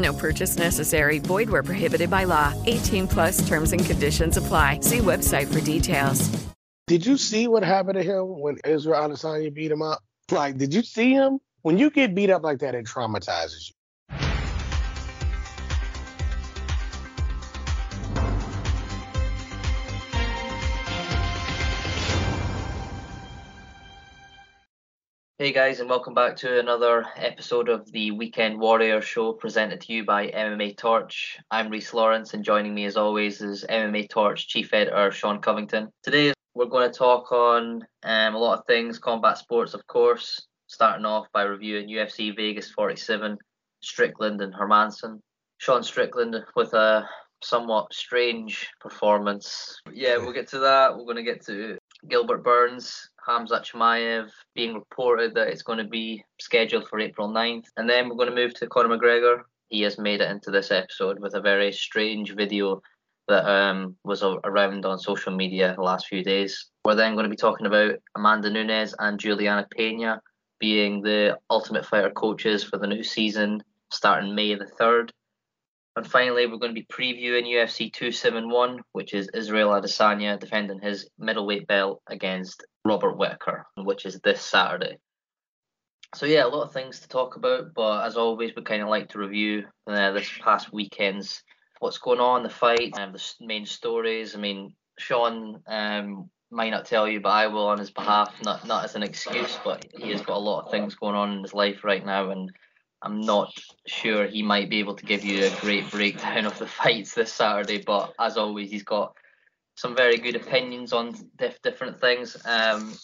No purchase necessary. Void where prohibited by law. 18 plus terms and conditions apply. See website for details. Did you see what happened to him when Israel Adesanya beat him up? Like, did you see him? When you get beat up like that, it traumatizes you. Hey guys, and welcome back to another episode of the Weekend Warrior Show presented to you by MMA Torch. I'm Reese Lawrence, and joining me as always is MMA Torch Chief Editor Sean Covington. Today we're going to talk on um, a lot of things, combat sports, of course, starting off by reviewing UFC Vegas 47, Strickland and Hermansson. Sean Strickland with a somewhat strange performance. Yeah, we'll get to that. We're going to get to Gilbert Burns Khamzat Chimaev being reported that it's going to be scheduled for April 9th. And then we're going to move to Conor McGregor. He has made it into this episode with a very strange video that um, was around on social media the last few days. We're then going to be talking about Amanda Nunes and Julianna Peña being the Ultimate Fighter coaches for the new season starting May the 3rd. And finally, we're going to be previewing UFC 271, which is Israel Adesanya defending his middleweight belt against Robert Whitaker, which is this Saturday. So yeah, a lot of things to talk about, but as always, we kind of like to review uh, this past weekend's what's going on, the fight, and the main stories. I mean, Sean um, might not tell you, but I will on his behalf, not not as an excuse, but he has got a lot of things going on in his life right now, and I'm not sure he might be able to give you a great breakdown of the fights this Saturday. But as always, he's got some very good opinions on diff- different things. Um,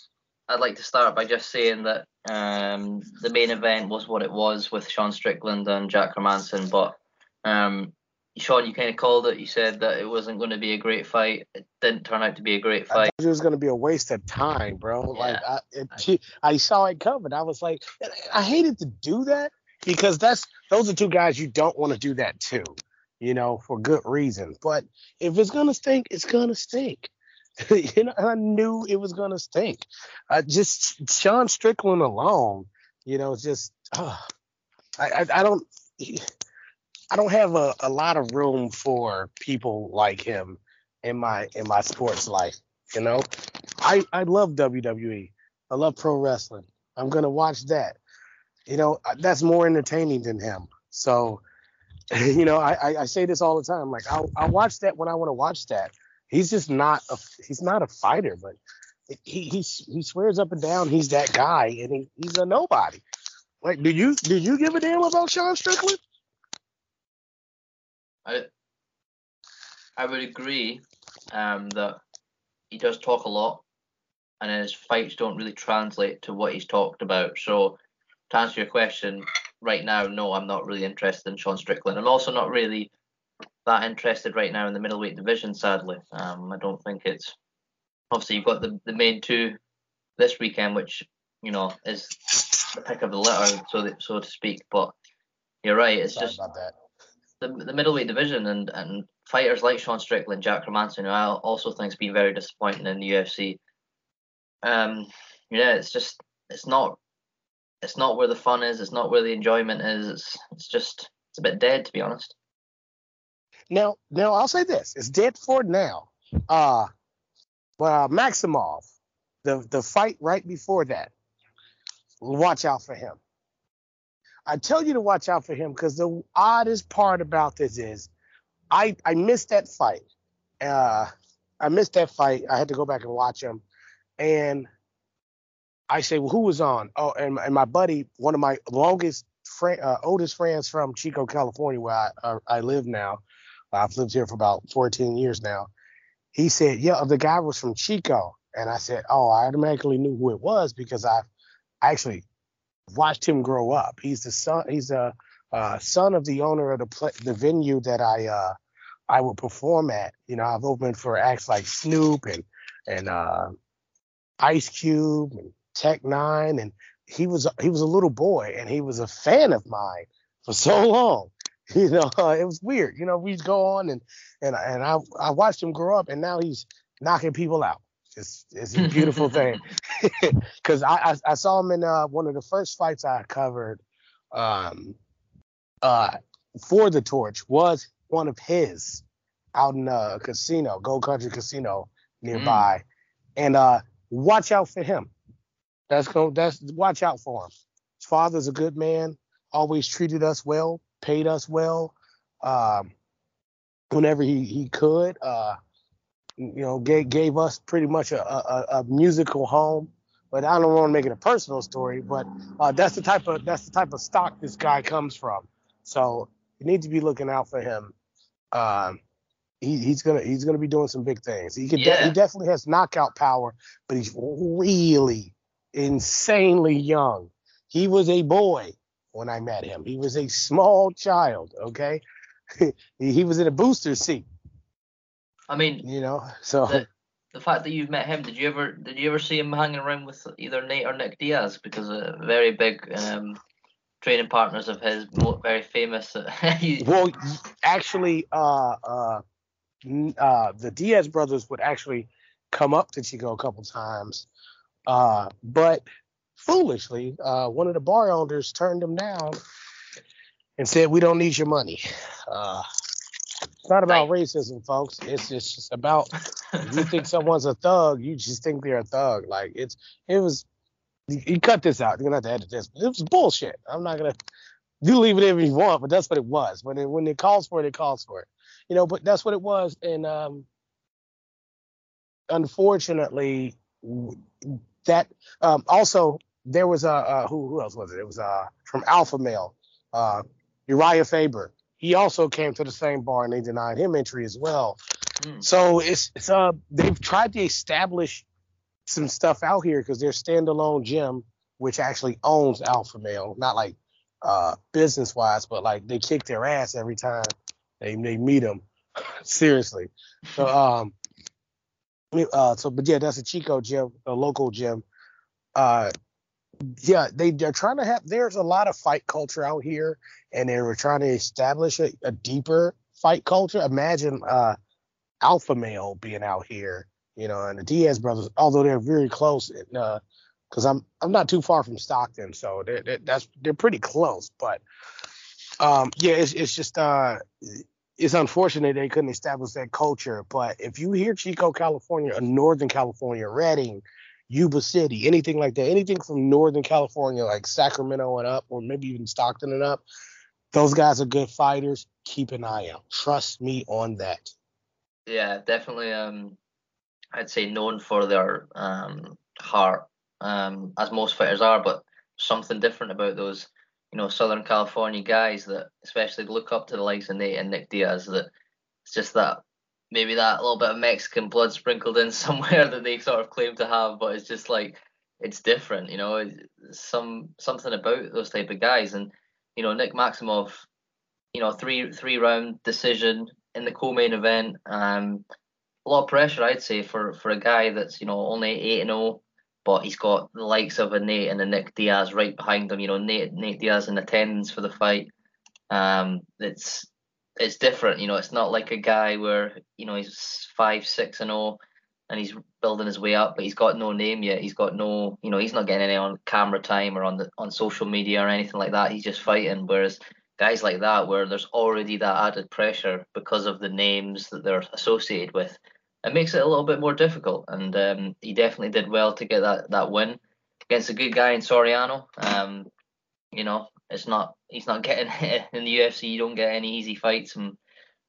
I'd like to start by just saying that um, the main event was what it was with Sean Strickland and Jack Hermansson, but um, Sean, you kind of called it. You said that it wasn't going to be a great fight. It didn't turn out to be a great fight. it was going to be a waste of time, bro. Yeah. Like I, it, I saw it coming. I was like, I hated to do that because that's those are two guys you don't want to do that to you know, for good reason. But if it's gonna stink, it's gonna stink. you know, I knew it was gonna stink. I just Sean Strickland alone, you know, just uh, I, I, I don't I don't have a, a lot of room for people like him in my in my sports life. You know, I I love WWE. I love pro wrestling. I'm gonna watch that. You know, that's more entertaining than him. So you know, I, I say this all the time. Like I'll, I'll watch that when I want to watch that. He's just not a he's not a fighter, but he he he swears up and down he's that guy, and he, he's a nobody. Like, do you do you give a damn about Sean Strickland? I I would agree um, that he does talk a lot, and his fights don't really translate to what he's talked about. So, to answer your question, right now, no, I'm not really interested in Sean Strickland. I'm also not really that interested right now in the middleweight division, sadly. Um, I don't think it's obviously you've got the, the main two this weekend, which you know is the pick of the litter, so that, so to speak. But you're right, it's Sorry just the the middleweight division and and fighters like Sean Strickland, Jack Hermansson, who I also think has been very disappointing in the UFC. Um, yeah, it's just it's not it's not where the fun is. It's not where the enjoyment is. It's it's just it's a bit dead to be honest. Now, now I'll say this: it's dead for now. Uh, but uh, Maximov, the the fight right before that, watch out for him. I tell you to watch out for him because the oddest part about this is, I I missed that fight. Uh, I missed that fight. I had to go back and watch him, and I say, well, who was on? Oh, and, and my buddy, one of my longest, friend, uh, oldest friends from Chico, California, where I, uh, I live now. I've lived here for about 14 years now. He said, yeah, the guy was from Chico. And I said, oh, I automatically knew who it was because I actually watched him grow up. He's the son. He's a uh, son of the owner of the the venue that I uh, I would perform at. You know, I've opened for acts like Snoop and and uh, Ice Cube and Tech N9ne, and he was he was a little boy and he was a fan of mine for so long. You know, it was weird. You know, we'd go on and and and I I watched him grow up, and now he's knocking people out. It's it's a beautiful thing. Because I, I, I saw him in uh, one of the first fights I covered, um, uh, for the torch was one of his out in a casino, Gold Country Casino nearby, mm. and uh, watch out for him. That's going. That's watch out for him. His father's a good man. Always treated us well, paid us well. Um, whenever he he could, uh, you know, gave gave us pretty much a, a, a musical home. But I don't want to make it a personal story. But uh, that's the type of that's the type of stock this guy comes from. So you need to be looking out for him. Um, he, he's gonna he's gonna be doing some big things. He could yeah. de- he definitely has knockout power, but he's really insanely young. He was a boy when I met him. He was a small child. Okay, he was in a booster seat. I mean, you know, so the, the, fact that you've met him, did you ever did you ever see him hanging around with either Nate or Nick Diaz? Because a very big um, training partners of his, very famous. well, actually, uh, uh, uh, the Diaz brothers would actually come up to Chico a couple times, uh, but foolishly, uh, one of the bar owners turned him down and said, "We don't need your money." Uh, it's not about racism, folks. It's just, just about if you think someone's a thug, you just think they're a thug. Like it's it was you cut this out. You're gonna have to edit this. It was bullshit. I'm not gonna. You leave it if you want, but that's what it was. When it when it calls for it, it calls for it. You know, but that's what it was. And um, unfortunately, that um, also there was a uh, who who else was it? It was uh from Alpha Male, uh, Uriah Faber. He also came to the same bar and they denied him entry as well. Mm. So it's it's uh they've tried to establish some stuff out here because they're standalone gym, which actually owns Alpha Male, not like uh, business wise, but like they kick their ass every time they they meet them. Seriously. So um, uh, so but yeah, that's a Chico gym, a local gym. Uh, yeah, they they're trying to have. There's a lot of fight culture out here, and they were trying to establish a, a deeper fight culture. Imagine uh, alpha male being out here you know, and the Diaz brothers, although they're very close, because uh, I'm I'm not too far from Stockton, so they're, they're, that's they're pretty close. But um, yeah, it's it's just uh, it's unfortunate they couldn't establish that culture. But if you hear Chico, California, or Northern California, Redding, Yuba City, anything like that, anything from Northern California, like Sacramento and up, or maybe even Stockton and up, those guys are good fighters. Keep an eye out. Trust me on that. Yeah, definitely. Um, I'd say known for their um, heart, um, as most fighters are, but something different about those, you know, Southern California guys that especially look up to the likes of Nate and Nick Diaz. That it's just that maybe that little bit of Mexican blood sprinkled in somewhere that they sort of claim to have, but it's just like it's different, you know. Some something about those type of guys, and you know, Nick Maximov, you know, three three round decision in the co-main event. Um, a lot of pressure, I'd say, for for a guy that's you know only eight and zero, oh, but he's got the likes of a Nate and a Nick Diaz right behind him. You know, Nate Nate Diaz in attendance for the fight. Um, it's it's different. You know, it's not like a guy where you know he's five six and all, and he's building his way up, but he's got no name yet. He's got no, you know, he's not getting any on camera time or on the on social media or anything like that. He's just fighting. Whereas guys like that, where there's already that added pressure because of the names that they're associated with, it makes it a little bit more difficult. And um, he definitely did well to get that that win against a good guy in Soriano. Um, you know, it's not he's not getting in the UFC. You don't get any easy fights, and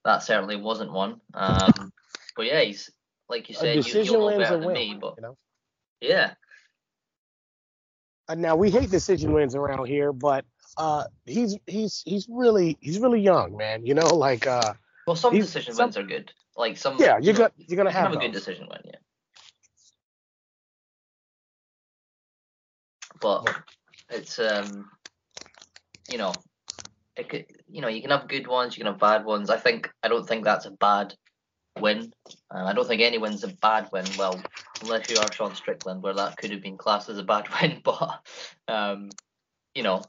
that certainly wasn't one. Um, but yeah, he's like you said, you, decision you know better than win, me, but you know? yeah. Uh, now we hate decision wins around here, but uh, he's he's he's really he's really young, man. You know, like uh. Well, some decision some, wins are good. Like some. Yeah, you're gonna you're gonna have, have a good decision win, yeah. But it's um, you know, it could you know you can have good ones, you can have bad ones. I think I don't think that's a bad win. Uh, I don't think any win's a bad win. Well, unless you are Sean Strickland, where that could have been classed as a bad win. But um, you know,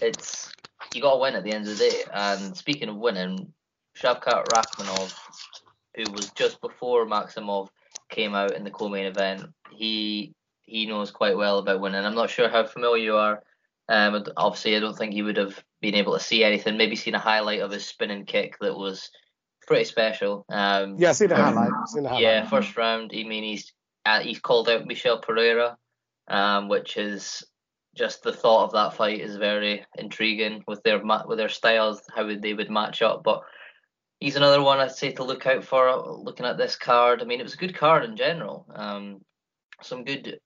it's you got to win at the end of the day. And speaking of winning, Shavkat Rakhmonov, who was just before Maximov came out in the co-main event, he he knows quite well about winning. I'm not sure how familiar you are. Um, obviously, I don't think he would have been able to see anything. Maybe seen a highlight of his spinning kick that was pretty special. Um, yeah, I see the highlight. Seen the highlight. Yeah, first round. I mean, he's uh, he's called out Michel Pereira, um, which is just the thought of that fight is very intriguing with their with their styles, how they would match up. But he's another one I'd say to look out for. Looking at this card, I mean, it was a good card in general. Um, some good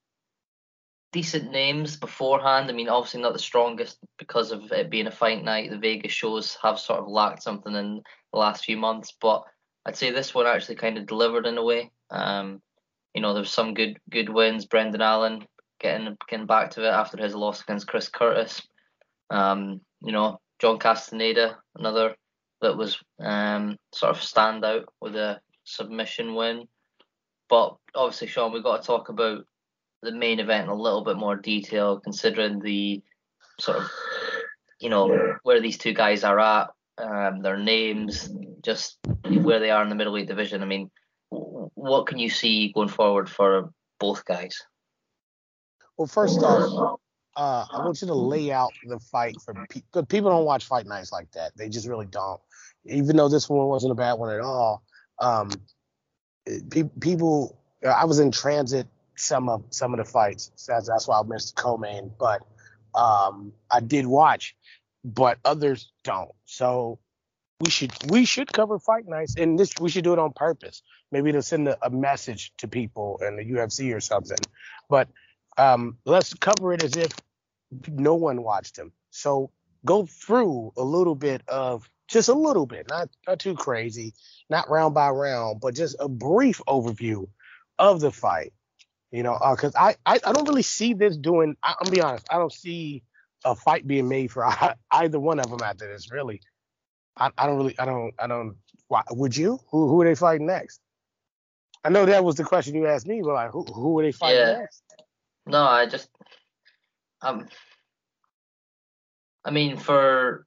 decent names beforehand. I mean, obviously not the strongest because of it being a fight night. The Vegas shows have sort of lacked something in the last few months, but I'd say this one actually kind of delivered in a way. Um, you know, there's some good good wins. Brendan Allen getting getting back to it after his loss against Chris Curtis. Um, you know, John Castaneda, another that was um, sort of standout with a submission win. But obviously, Sean, we've got to talk about the main event in a little bit more detail, considering the sort of, you know, where these two guys are at, um, their names, just where they are in the middleweight division. I mean, what can you see going forward for both guys? Well, first off, uh, I want you to lay out the fight for people. People don't watch fight nights like that. They just really don't. Even though this one wasn't a bad one at all, um, pe- people. I was in transit some of some of the fights. So that's, that's why I missed co-main. But um, I did watch, but others don't. So we should we should cover fight nights, and this we should do it on purpose. Maybe to send a, a message to people and the UFC or something. But um, let's cover it as if no one watched him. So go through a little bit of just a little bit, not not too crazy, not round by round, but just a brief overview of the fight you know, because uh, I, I I don't really see this doing. I, am be honest, I don't see a fight being made for either one of them after this. Really, I, I don't really I don't I don't. Why, would you? Who who are they fighting next? I know that was the question you asked me, but like who who are they fighting yeah. next? No, I just um. I mean, for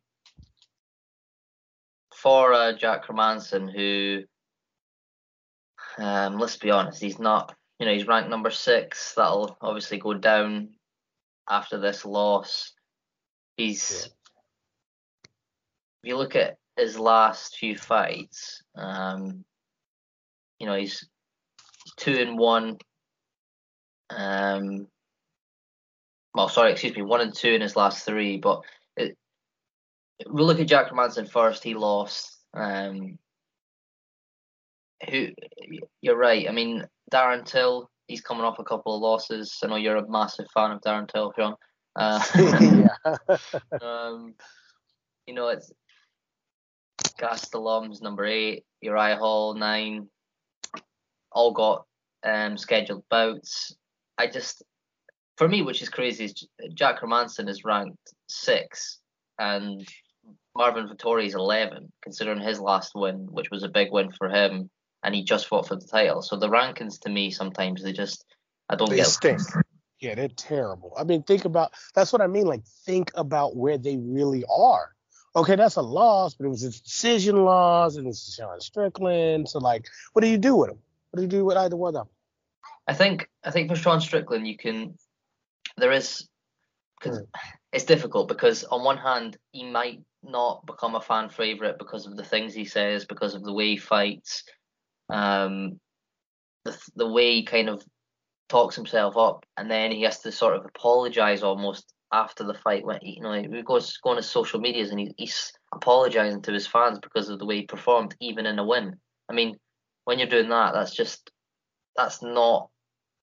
for uh, Jack Hermansson who um, let's be honest, he's not you know, he's ranked number six. That'll obviously go down after this loss. He's, yeah. if you look at his last few fights, um, you know, he's two and one. Um, well, sorry, excuse me, one and two in his last three. But it, we look at Jack Hermansson first. He lost. Um, who you're right. I mean, Darren Till, he's coming off a couple of losses. I know you're a massive fan of Darren Till, John. Uh, um, you know, it's Gastelum's number eight, Uriah Hall nine, all got um, scheduled bouts. I just, for me, which is crazy, is Jack Hermansson is ranked six, and Marvin Vettori is 11, considering his last win, which was a big win for him and he just fought for the title. So the rankings to me sometimes they just I don't they get. Stink. Yeah, they're terrible. I mean, think about that's what I mean. Like, think about where they really are. Okay, that's a loss, but it was a decision loss, and it's Sean Strickland. So, like, what do you do with them? What do you do with either one of them? I think I think for Sean Strickland, you can. There is, because mm. it's difficult because on one hand he might not become a fan favorite because of the things he says, because of the way he fights, um, the the way he kind of talks himself up, and then he has to sort of apologize almost after the fight. When you know he goes going to social medias and he, he's apologizing to his fans because of the way he performed, even in a win. I mean, when you're doing that, that's just that's not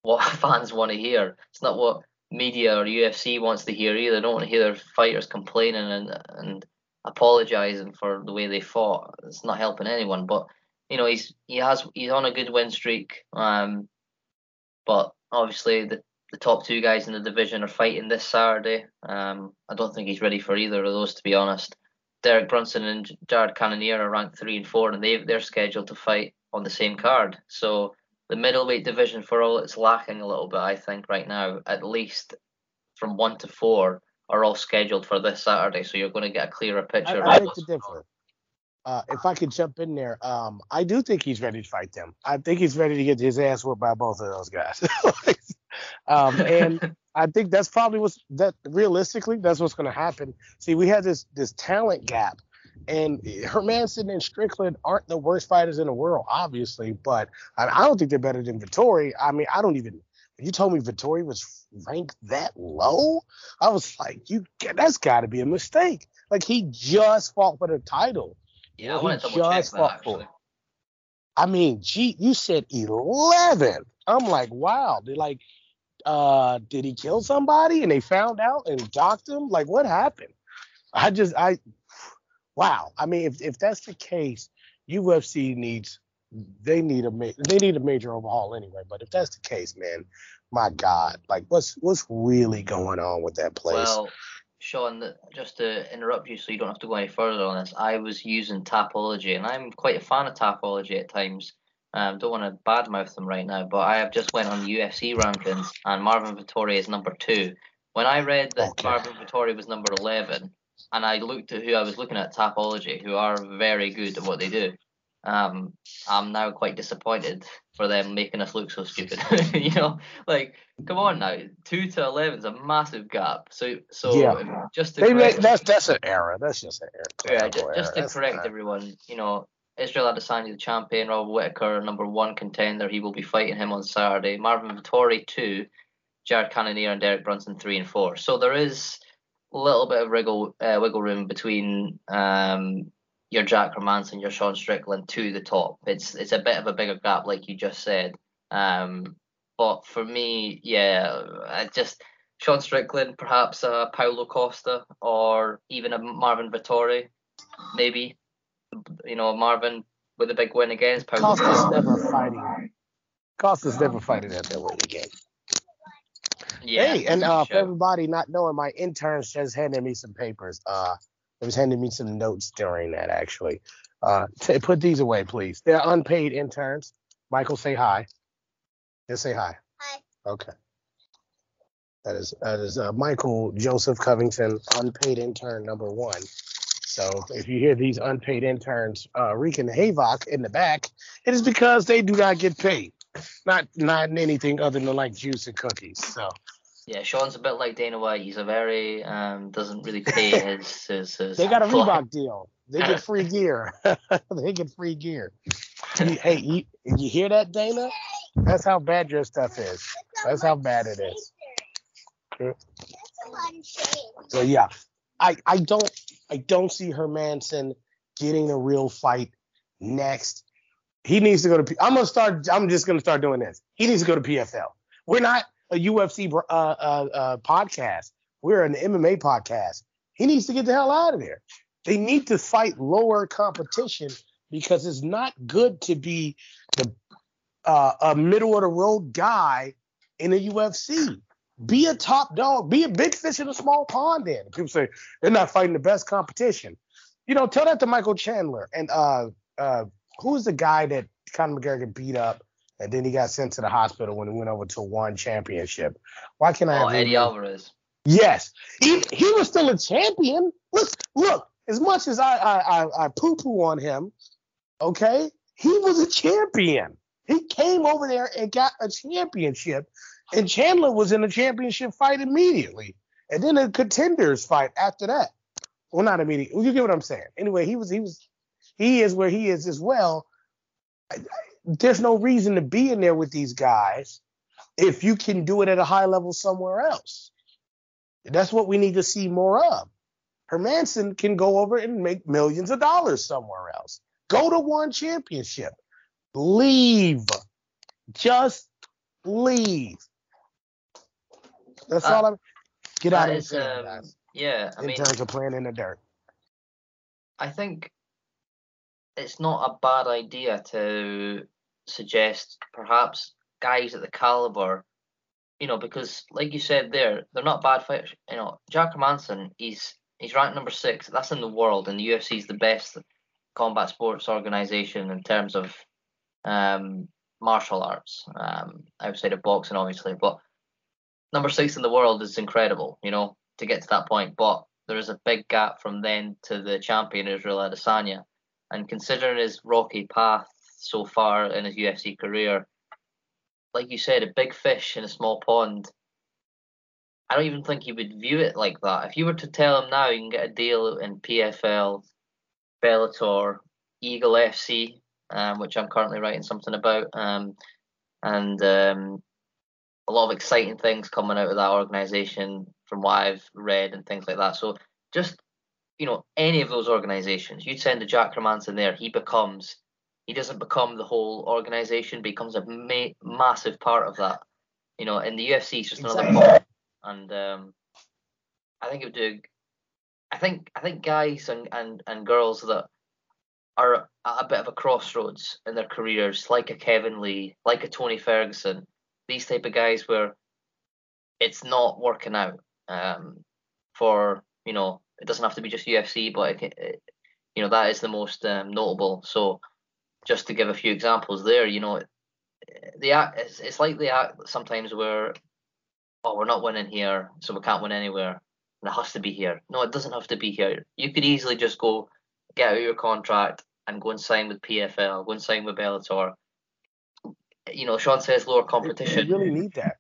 what fans want to hear. It's not what media or UFC wants to hear either. They don't want to hear their fighters complaining and and apologising for the way they fought. It's not helping anyone. But you know, he's he has he's on a good win streak. Um, but obviously the the top two guys in the division are fighting this Saturday. Um, I don't think he's ready for either of those, to be honest. Derek Brunson and Jared Cannonier are ranked three and four, and they they're scheduled to fight on the same card. So the middleweight division, for all it's lacking a little bit, I think right now, at least from one to four, are all scheduled for this Saturday. So you're going to get a clearer picture. I, I think the difference. Uh, if I could jump in there, um, I do think he's ready to fight them. I think he's ready to get his ass whooped by both of those guys. um, and I think that's probably what's that realistically that's what's going to happen. See, we had this this talent gap, and Hermansson and Strickland aren't the worst fighters in the world, obviously, but I, don't think they're better than Vettori. I mean, I don't even. You told me Vettori was ranked that low. I was like, you that's got to be a mistake. Like he just fought for the title. Yeah, I want to double check that actually. I mean, gee, you said 11. I'm like, wow. They're like, uh, did he kill somebody and they found out and docked him? Like, what happened? I just, I, wow. I mean, if if that's the case, UFC needs, they need a they need a major overhaul anyway. But if that's the case, man, my God, like, what's what's really going on with that place? Well, Sean, just to interrupt you so you don't have to go any further on this, I was using Tapology, and I'm quite a fan of Tapology at times. Um, don't want to badmouth them right now, but I have just went on UFC rankings, and Marvin Vettori is number two. When I read that okay. Marvin Vettori was number eleven, and I looked at who I was looking at, Tapology, who are very good at what they do, um, I'm now quite disappointed for them making us look so stupid. you know, like come on now, two to eleven is a massive gap. So, so yeah. just to correct, that's that's an error. That's just an error. Yeah, just, just to correct everyone, you know, Israel Adesanya, the champion, Robert Whitaker, number one contender. He will be fighting him on Saturday. Marvin Vettori two, Jared Cannonier and Derek Brunson three and four. So there is little bit of wiggle uh, wiggle room between um, your Jack Hermansson, your Sean Strickland to the top. It's it's a bit of a bigger gap, like you just said. Um, but for me, yeah, I just Sean Strickland, perhaps a Paulo Costa, or even a Marvin Vettori, maybe. You know, Marvin with a big win against Paulo Costa's Costa. never fighting. Costa's never fighting at that weight again. Yeah, hey, and uh, for everybody not knowing, my intern just handed me some papers. Uh, it was handing me some notes during that actually. Uh, t- put these away, please. They're unpaid interns. Michael, say hi. Just say hi. Hi. Okay. That is that is uh, Michael Joseph Covington, unpaid intern number one. So if you hear these unpaid interns uh, wreaking havoc in the back, it is because they do not get paid. Not not anything other than like juice and cookies. So yeah, Sean's a bit like Dana White. He's a very um doesn't really pay his his. his they got a Reebok deal. They get free gear. they get free gear. Hey, you, you hear that, Dana? That's how bad your stuff is. That's how bad it is. So yeah, I I don't I don't see Hermansson getting a real fight next. He needs to go to. I'm gonna start. I'm just gonna start doing this. He needs to go to PFL. We're not a UFC uh, uh, uh, podcast. We're an MMA podcast. He needs to get the hell out of there. They need to fight lower competition because it's not good to be the uh, a middle of the road guy in the UFC. Be a top dog. Be a big fish in a small pond. Then people say they're not fighting the best competition. You know, tell that to Michael Chandler and uh, uh, who's the guy that Conor McGregor beat up and then he got sent to the hospital when he went over to one championship. Why can't I? Oh, Eddie Alvarez. Yes, he he was still a champion. Look, look. As much as I I I, I poo poo on him, okay, he was a champion. He came over there and got a championship, and Chandler was in a championship fight immediately, and then a contenders fight after that. Well, not immediately. You get what I'm saying. Anyway, he was he was he is where he is as well. I, there's no reason to be in there with these guys if you can do it at a high level somewhere else. That's what we need to see more of. Hermansson can go over and make millions of dollars somewhere else. Go to one championship. Leave. Just leave. That's uh, all I'm. Get out of here, um, Yeah, I in mean, terms of playing in the dirt. I think it's not a bad idea to suggest perhaps guys at the caliber, you know, because like you said there, they're not bad fighters. You know, Jack Hermansson, he's he's ranked number six. That's in the world, and the UFC is the best combat sports organization in terms of um, martial arts, um, outside of boxing, obviously. But number six in the world is incredible, you know, to get to that point. But there is a big gap from then to the champion Israel Adesanya, and considering his rocky path so far in his UFC career, like you said, a big fish in a small pond. I don't even think he would view it like that. If you were to tell him now you can get a deal in PFL, Bellator, Eagle FC, um, which I'm currently writing something about, um, and um, a lot of exciting things coming out of that organization from what I've read and things like that. So just you know, any of those organizations, you'd send a Jack Hermansson there, he becomes he doesn't become the whole organization, becomes a ma- massive part of that. You know, in the UFC, it's just exactly. another part. And um, I think it would do. I think I think guys and, and, and girls that are at a bit of a crossroads in their careers, like a Kevin Lee, like a Tony Ferguson, these type of guys where it's not working out um, for you know it doesn't have to be just UFC, but it, it, you know that is the most um, notable. So just to give a few examples there, you know, the act it's, it's like the act sometimes where oh we're not winning here, so we can't win anywhere. And it has to be here. No, it doesn't have to be here. You could easily just go get out your contract and go and sign with PFL, go and sign with Bellator. You know, Sean says lower competition. We really need that.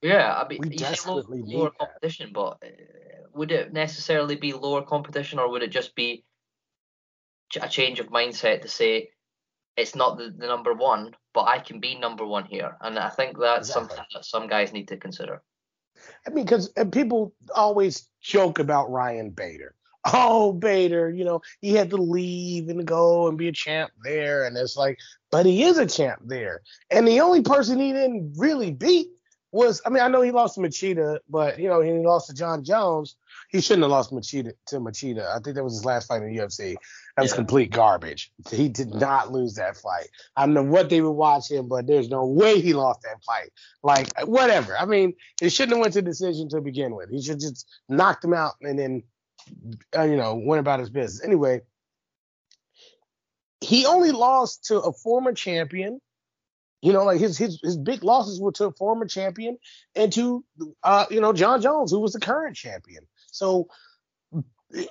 Yeah, I mean, we desperately lower, lower competition, but uh, would it necessarily be lower competition, or would it just be a change of mindset to say it's not the, the number one, but I can be number one here. And I think that's exactly. something that some guys need to consider. I mean, because people always joke about Ryan Bader. Oh, Bader, you know, he had to leave and go and be a champ there. And it's like, but he is a champ there. And the only person he didn't really beat was, I mean, I know he lost to Machida, but, you know, he lost to Jon Jones. He shouldn't have lost Machida to Machida. I think that was his last fight in the UFC. That was yeah. complete garbage. He did not lose that fight. I don't know what they were watching, but there's no way he lost that fight. Like whatever. I mean, it shouldn't have went to decision to begin with. He should just knocked him out and then, uh, you know, went about his business. Anyway, he only lost to a former champion. You know, like his his his big losses were to a former champion and to uh, you know, Jon Jones, who was the current champion. So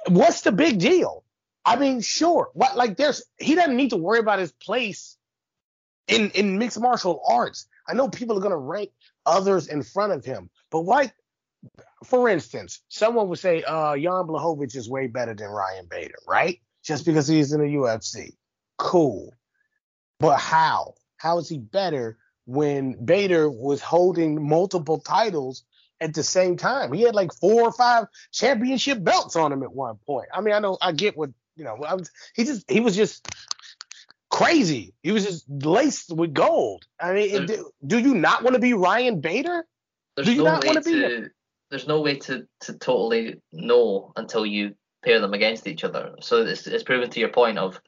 what's the big deal? I mean, sure. What like there's he doesn't need to worry about his place in in mixed martial arts. I know people are gonna rank others in front of him, but why? For instance, someone would say, uh, Jan Blachowicz is way better than Ryan Bader, right? Just because he's in the UFC. Cool. But how? How is he better when Bader was holding multiple titles at the same time? He had like four or five championship belts on him at one point. I mean, I know I get what you know, I was, he just he was just crazy. He was just laced with gold. I mean, do, do, you not want to be Ryan Bader? do you no not want to be? There's no way to to totally know until you pair them against each other. So it's it's proven to your point of,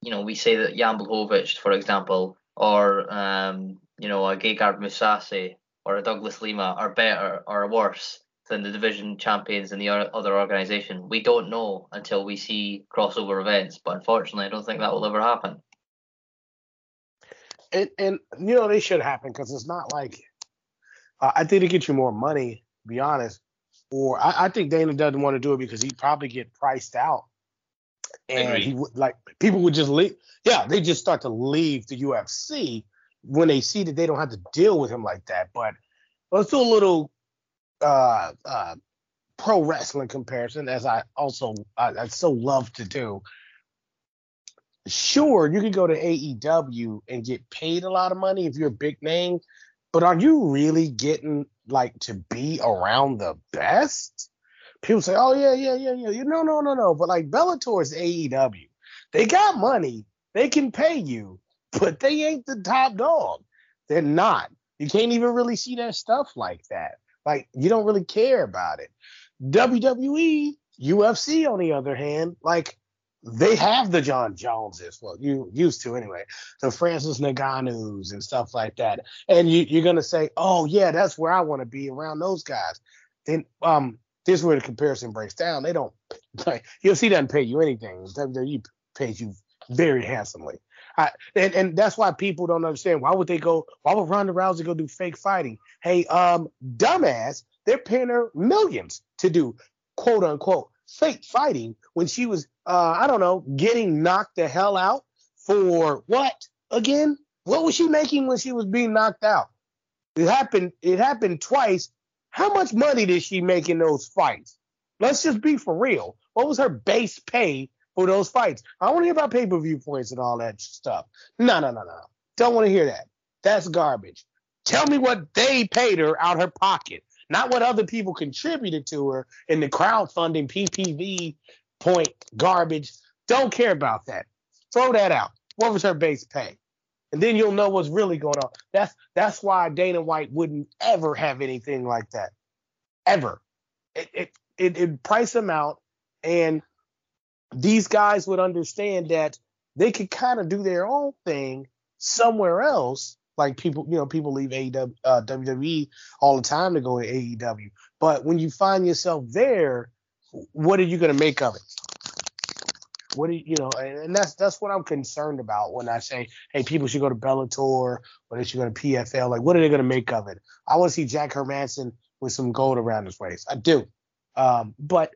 you know, we say that Jan Blachowicz, for example, or um, you know, a Gegard Mousasi or a Douglas Lima are better or worse than the division champions in the other organization. We don't know until we see crossover events, but unfortunately, I don't think that will ever happen. And, and you know they should happen because it's not like uh, I think to get you more money. To be honest, or I, I think Dana doesn't want to do it because he'd probably get priced out, and he would like people would just leave. Yeah, they just start to leave the UFC when they see that they don't have to deal with him like that. But let's do a little uh, uh, pro wrestling comparison, as I also I, I so love to do. Sure, you can go to AEW and get paid a lot of money if you're a big name, but are you really getting like to be around the best? People say, "Oh yeah, yeah, yeah, yeah." You No, no, no, no. But like Bellator is AEW. They got money. They can pay you, but they ain't the top dog. They're not. You can't even really see that stuff like that. Like you don't really care about it. WWE, UFC, on the other hand, like they have the Jon Joneses, well, you used to anyway, the Francis Ngannou's and stuff like that. And you, you're gonna say, oh yeah, that's where I want to be around those guys. Then um, this is where the comparison breaks down. They don't like UFC doesn't pay you anything. WWE pays you very handsomely. I, and, and that's why people don't understand. Why would they go? Why would Ronda Rousey go do fake fighting? Hey, um, dumbass, they're paying her millions to do quote unquote fake fighting when she was, uh, I don't know, getting knocked the hell out for what again? What was she making when she was being knocked out? It happened. It happened twice. How much money did she make in those fights? Let's just be for real. What was her base pay for those fights. I want to hear about pay per view points and all that stuff. No, no, no, no. Don't want to hear that. That's garbage. Tell me what they paid her out her pocket, not what other people contributed to her in the crowdfunding PPV point garbage. Don't care about that. Throw that out. What was her base pay? And then you'll know what's really going on. That's that's why Dana White wouldn't ever have anything like that. Ever. It it it, it price them out and these guys would understand that they could kind of do their own thing somewhere else. Like people, you know, people leave AEW, uh, WWE all the time to go to AEW. But when you find yourself there, what are you going to make of it? What do you, you know, and that's that's what I'm concerned about when I say, hey, people should go to Bellator or they should go to PFL. Like, what are they going to make of it? I want to see Jack Hermansson with some gold around his waist. I do. Um, but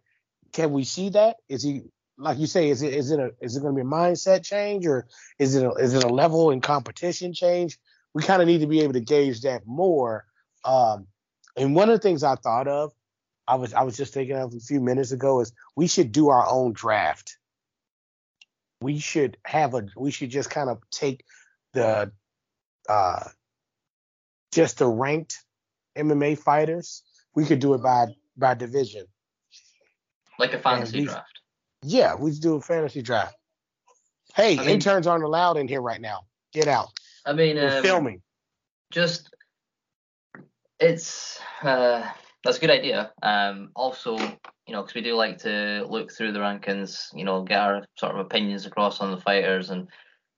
can we see that? Is he like you say, is it is it a is it going to be a mindset change or is it a, is it a level in competition change? We kind of need to be able to gauge that more. Um, and one of the things I thought of, I was I was just thinking of a few minutes ago, is we should do our own draft. We should have a we should just kind of take the uh just the ranked MMA fighters. We could do it by by division. Like a fantasy draft. Yeah, we do a fantasy draft. Hey, I mean, interns aren't allowed in here right now. Get out. I mean, We're um, filming. Just, it's uh, that's a good idea. Um, also, you know, because we do like to look through the rankings, you know, get our sort of opinions across on the fighters and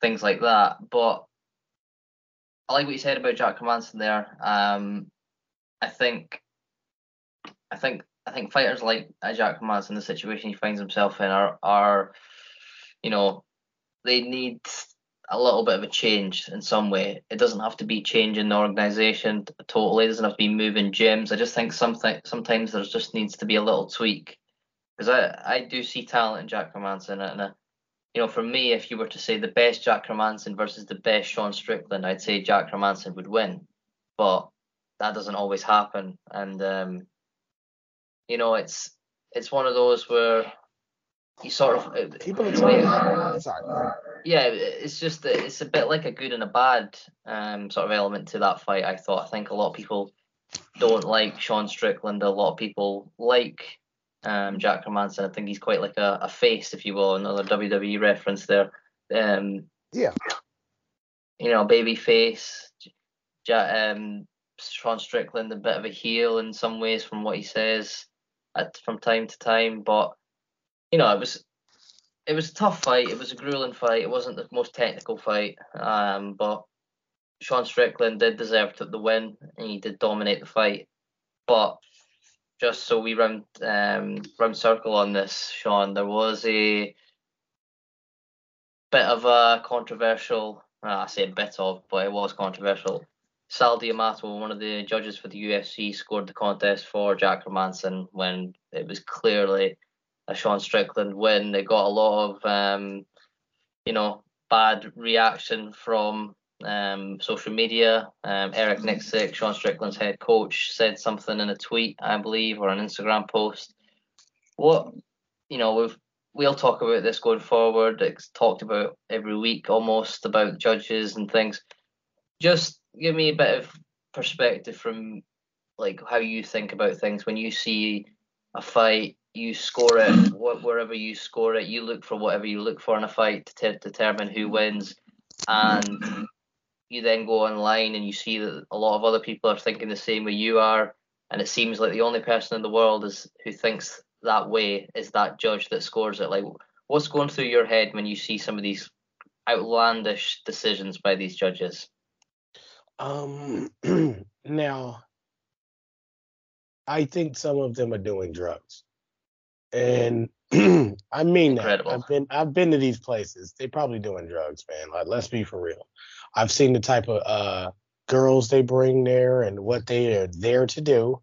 things like that. But I like what you said about Jack Hermansson there. Um, I think, I think I think fighters like Jack Hermansson, the situation he finds himself in, are are you know they need a little bit of a change in some way. It doesn't have to be changing the organization totally. It doesn't have to be moving gyms. I just think something sometimes there just needs to be a little tweak because I I do see talent in Jack Hermansson and. You know, for me, if you were to say the best Jack Hermansson versus the best Sean Strickland, I'd say Jack Hermansson would win. But that doesn't always happen. And um, you know, it's it's one of those where you sort of people are sorry. Yeah, it's just it's a bit like a good and a bad um, sort of element to that fight. I thought. I think a lot of people don't like Sean Strickland. A lot of people like um, Jack Hermansson. I think he's quite like a, a face, if you will, another WWE reference there. Um, yeah. You know, baby face. Ja- um, Sean Strickland a bit of a heel in some ways from what he says at, from time to time. But you know, it was it was a tough fight. It was a grueling fight. It wasn't the most technical fight. Um, but Sean Strickland did deserve to the win, and he did dominate the fight. But just so we round um, round circle on this, Sean, there was a bit of a controversial. Well, I say a bit of, but it was controversial Sal D'Amato, one of the judges for the UFC, scored the contest for Jack Hermansson when it was clearly a Sean Strickland win. They got a lot of, um, you know, bad reaction from um, social media. Um, Eric Nicksick, Sean Strickland's head coach, said something in a tweet, I believe, or an Instagram post. What, you know, we've we'll talk about this going forward. It's talked about every week almost about judges and things. Just give me a bit of perspective from like how you think about things when you see a fight you score it wherever you score it you look for whatever you look for in a fight to determine who wins and you then go online and you see that a lot of other people are thinking the same way you are, and it seems like the only person in the world is who thinks that way is that judge that scores it. Like, what's going through your head when you see some of these outlandish decisions by these judges? Um, now, I think some of them are doing drugs, and I mean that. I've been I've been to these places. They're probably doing drugs, man. Like, let's be for real. I've seen the type of uh, girls they bring there and what they are there to do.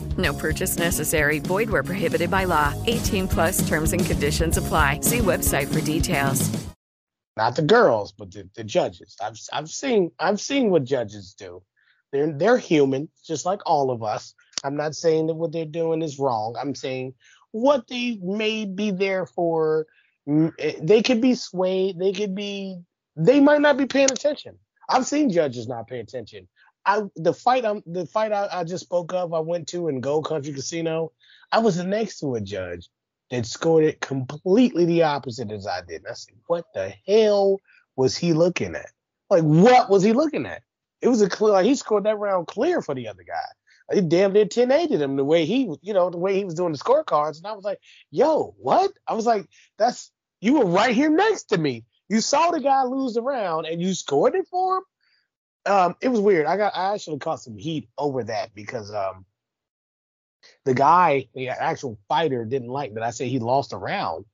No purchase necessary. Void where prohibited by law. 18 plus terms and conditions apply. See website for details. Not the girls, but the, the judges. I've I've seen I've seen what judges do. They're they're human, just like all of us. I'm not saying that what they're doing is wrong. I'm saying what they may be there for. Mm, eh, they could be swayed. They could be. They might not be paying attention. I've seen judges not pay attention. I the fight I'm the fight I, I just spoke of I went to in Gold Country Casino. I was next to a judge that scored it completely the opposite as I did. And I said, what the hell was he looking at? Like what was he looking at? It was a clear like he scored that round clear for the other guy. He damn near 10 8 him the way he you know the way he was doing the scorecards. And I was like, yo, what? I was like, that's you were right here next to me. You saw the guy lose the round and you scored it for him um, it was weird. I got I actually caught some heat over that because um, the guy, the actual fighter, didn't like that I said he lost a round,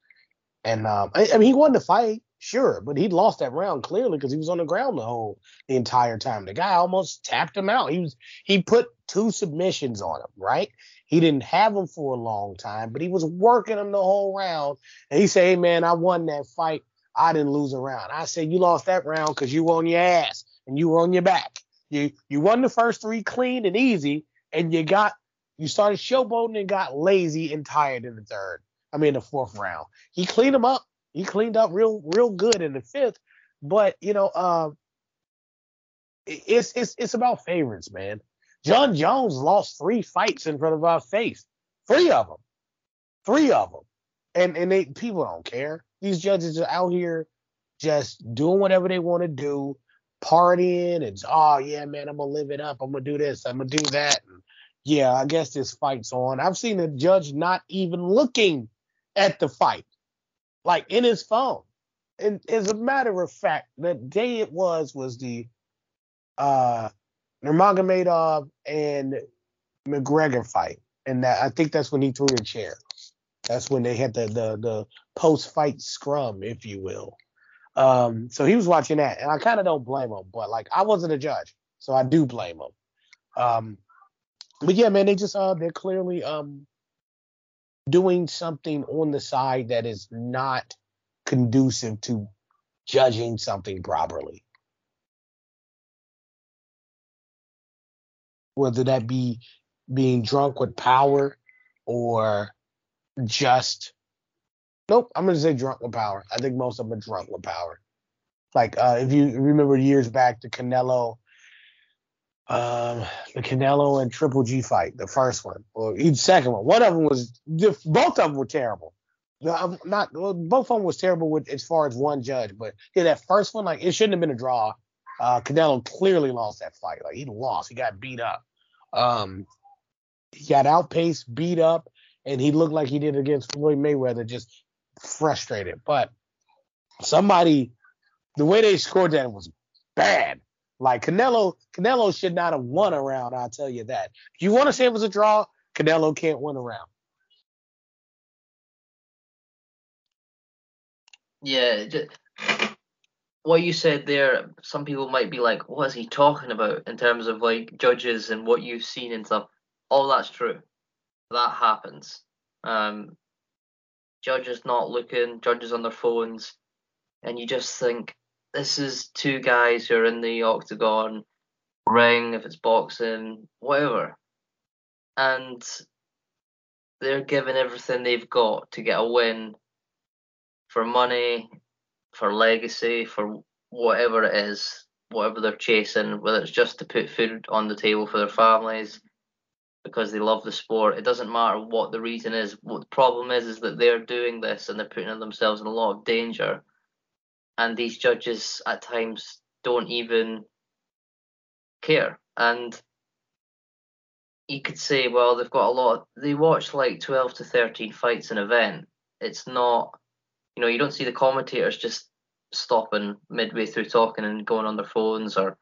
and um, I, I mean he won the fight, sure, but he lost that round clearly because he was on the ground the whole the entire time. The guy almost tapped him out. He was he put two submissions on him, right? He didn't have him for a long time, but he was working him the whole round. And he said, "Hey man, I won that fight. I didn't lose a round." I said, "You lost that round because you on your ass." And you were on your back. You you won the first three clean and easy, and you got you started showboating and got lazy and tired in the third. I mean the fourth round. He cleaned them up. He cleaned up real real good in the fifth. But you know, uh, it's it's it's about favorites, man. Jon Jones lost three fights in front of our face. Three of them. Three of them. And and they people don't care. These judges are out here just doing whatever they want to do partying and oh yeah, man, I'm gonna live it up. I'm gonna do this. I'm gonna do that. And yeah, I guess this fight's on. I've seen the judge not even looking at the fight, like in his phone. And as a matter of fact, the day it was was the uh Nurmagomedov and McGregor fight, and that I think that's when he threw a chair. That's when they had the the the post fight scrum, if you will. Um, so he was watching that, and I kind of don't blame him, but like I wasn't a judge, so I do blame him. Um, but yeah, man, they just uh they're clearly um doing something on the side that is not conducive to judging something properly. Whether that be being drunk with power or just Nope, I'm gonna say drunk with power. I think most of them are drunk with power. Like uh, if you remember years back, the Canelo, um, the Canelo and Triple G fight, the first one or each second one. One of them was both of them were terrible. I'm not both of them was terrible with as far as one judge, but yeah, that first one like it shouldn't have been a draw. Uh, Canelo clearly lost that fight. Like he lost, he got beat up. Um, he got outpaced, beat up, and he looked like he did against Floyd Mayweather, just frustrated. But somebody, the way they scored that was bad. Like Canelo, Canelo should not have won a round. I'll tell you that. If you want to say it was a draw, Canelo can't win a round. Yeah, just, what you said there. Some people might be like, "What is he talking about?" In terms of like judges and what you've seen and stuff. All that's true. That happens. Um, judges not looking, judges on their phones, and you just think this is two guys who are in the octagon, ring, if it's boxing, whatever, and they're giving everything they've got to get a win for money, for legacy, for whatever it is, whatever they're chasing, whether it's just to put food on the table for their families because they love the sport. It doesn't matter what the reason is. What the problem is is that they're doing this and they're putting themselves in a lot of danger. And these judges at times don't even care. And you could say, well, they've got a lot. They watch like 12 to 13 fights in an event. It's not, you know, you don't see the commentators just stopping midway through talking and going on their phones or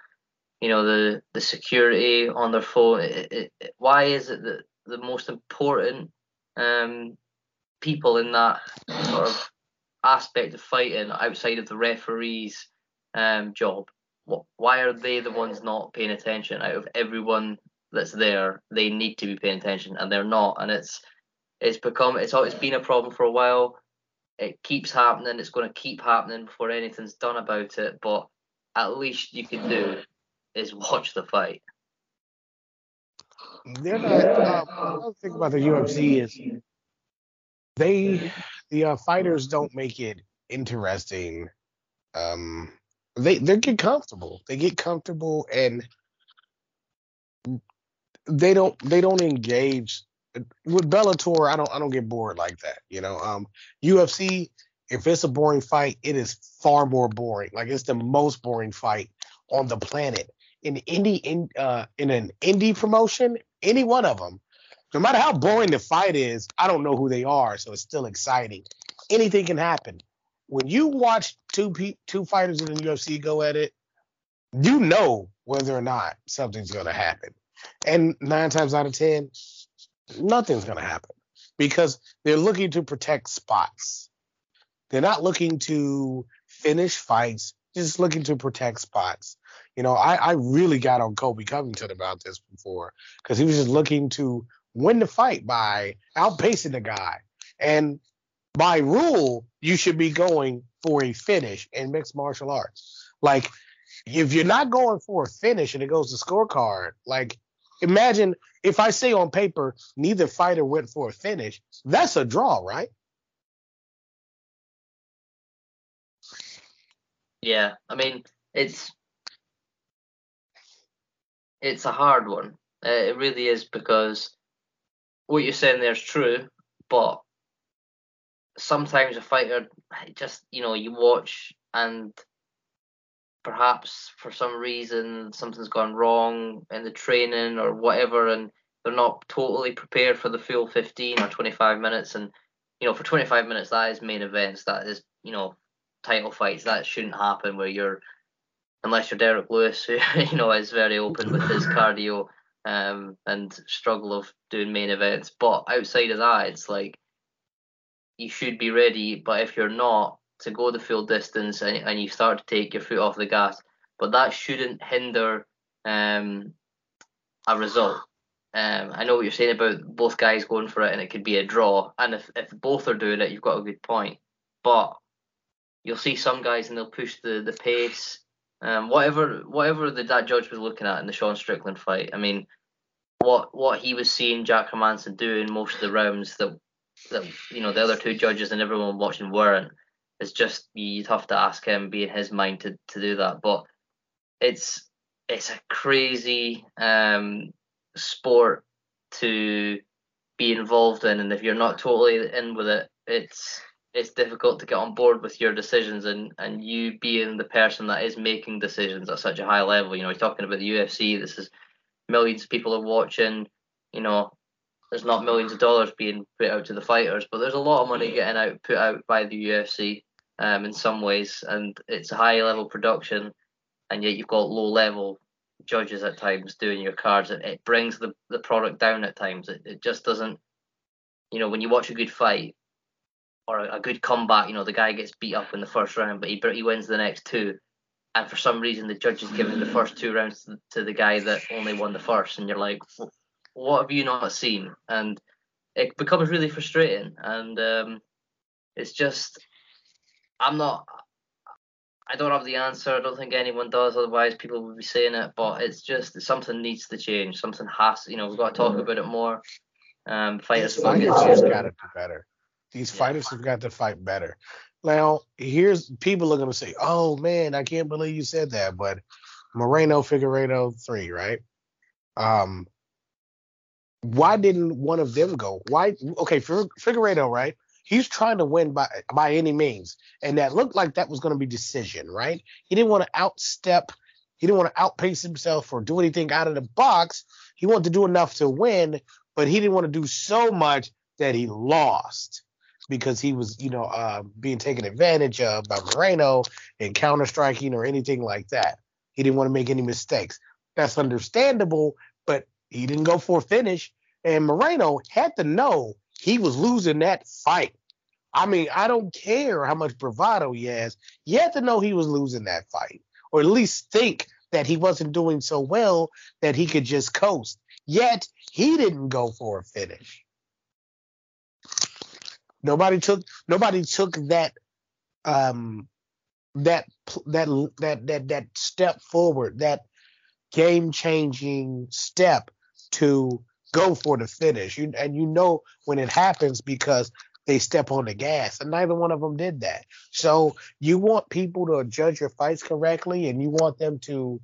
you know the the security on their phone it, it, it, why is it that the most important um, people in that sort of aspect of fighting outside of the referee's um, job what, why are they the ones not paying attention out of everyone that's there they need to be paying attention and they're not and it's it's become it's always been a problem for a while it keeps happening. It's going to keep happening before anything's done about it. But at least you can do is watch the fight. They're not. Uh, another thing about the UFC is they the uh, fighters don't make it interesting. Um, they they get comfortable. They get comfortable and they don't they don't engage with Bellator, I don't I don't get bored like that. You know, um, UFC, if it's a boring fight, it is far more boring. Like it's the most boring fight on the planet. In indie in uh in an indie promotion, any one of them, no matter how boring the fight is, I don't know who they are, so it's still exciting. Anything can happen. When you watch two pe- two fighters in the UFC go at it, you know whether or not something's going to happen. And nine times out of ten, nothing's going to happen because they're looking to protect spots. They're not looking to finish fights, just looking to protect spots. You know, I, I really got on Colby Covington about this before because he was just looking to win the fight by outpacing the guy. And by rule, you should be going for a finish in mixed martial arts. Like, if you're not going for a finish and it goes to scorecard, like Imagine if I say on paper neither fighter went for a finish, that's a draw, right? Yeah, I mean it's it's a hard one. Uh, it really is because what you're saying there is true, but sometimes a fighter just you know you watch and perhaps for some reason something's gone wrong in the training or whatever and they're not totally prepared for the full 15 or 25 minutes and you know for 25 minutes that is main events that is you know title fights that shouldn't happen where you're unless you're Derrick Lewis who you know is very open with his cardio um, and struggle of doing main events but outside of that it's like you should be ready but if you're not to go the full distance and, and you start to take your foot off the gas, but that shouldn't hinder um, a result. Um, I know what you're saying about both guys going for it and it could be a draw. And if, if both are doing it, you've got a good point. But you'll see some guys and they'll push the, the pace. Um, whatever whatever the, that judge was looking at in the Sean Strickland fight, I mean, what what he was seeing Jack Hermansson do in most of the rounds that that you know the other two judges and everyone watching weren't it's just you'd have to ask him, be in his mind to, to do that. But it's it's a crazy um, sport to be involved in, and if you're not totally in with it, it's it's difficult to get on board with your decisions and and you being the person that is making decisions at such a high level. You know, you're talking about the UFC. This is millions of people are watching. You know, there's not millions of dollars being put out to the fighters, but there's a lot of money getting out put out by the UFC um, in some ways, and it's a high level production, and yet you've got low level judges at times doing your cards. It, it brings the, the product down at times. It, it just doesn't, you know, when you watch a good fight, or a, a, good comeback. You know, the guy gets beat up in the first round, but he he wins the next two, and for some reason the judge is giving the first two rounds to, to the guy that only won the first, and you're like, what have you not seen? And it becomes really frustrating, and um, it's just I'm not. I don't have the answer. I don't think anyone does. Otherwise, people would be saying it. But it's just something needs to change. Something has. You know, we've got to talk mm-hmm. about it more. Um, fighters, fighters have got to do better. These yeah. fighters have got to fight better. Now, here's people are gonna say, "Oh man, I can't believe you said that," but Moreno Figueiredo three, right? Um, why didn't one of them go? Why? Okay, Figueiredo, right? He's trying to win by by any means, and that looked like that was going to be decision, right? He didn't want to outstep, he didn't want to outpace himself or do anything out of the box. He wanted to do enough to win, but he didn't want to do so much that he lost because he was, you know, uh, being taken advantage of by Moreno and counter striking or anything like that. He didn't want to make any mistakes. That's understandable, but he didn't go for a finish. And Moreno had to know he was losing that fight. I mean, I don't care how much bravado he has. You had to know he was losing that fight, or at least think that he wasn't doing so well that he could just coast. Yet he didn't go for a finish. Nobody took nobody took that um that that that that that step forward, that game changing step to go for the finish. You, and you know when it happens because they step on the gas, and neither one of them did that. So you want people to judge your fights correctly, and you want them to,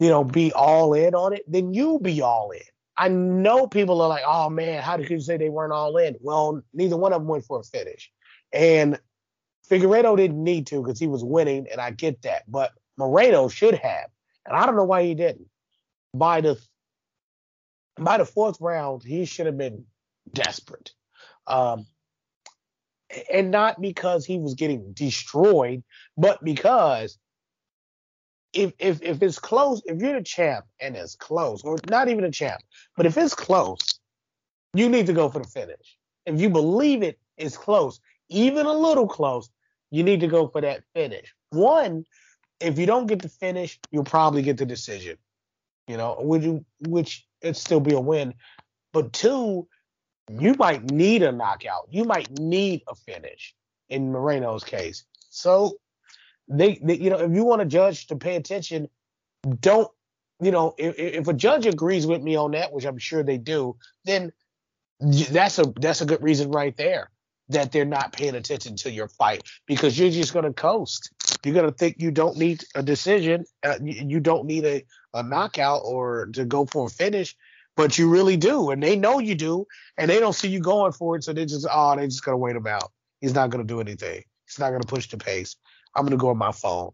you know, be all in on it. Then you be all in. I know people are like, "Oh man, how did you say they weren't all in?" Well, neither one of them went for a finish, and Figueiredo didn't need to because he was winning, and I get that. But Moreno should have, and I don't know why he didn't. By the by the fourth round, he should have been desperate. Um, and not because he was getting destroyed, but because if if if it's close, if you're the champ and it's close, or not even a champ, but if it's close, you need to go for the finish. If you believe it is close, even a little close, you need to go for that finish. One, if you don't get the finish, you'll probably get the decision. You know, would you which it'd still be a win. But two, you might need a knockout. You might need a finish in Moreno's case. So they, they you know, if you want a judge to pay attention, don't, you know, if, if a judge agrees with me on that, which I'm sure they do, then that's a that's a good reason right there that they're not paying attention to your fight because you're just going to coast. You're going to think you don't need a decision, uh, you don't need a, a knockout or to go for a finish, but you really do, and they know you do, and they don't see you going for it, so they just oh, they're just going to wait him out. He's not going to do anything. He's not going to push the pace. I'm to go on my phone.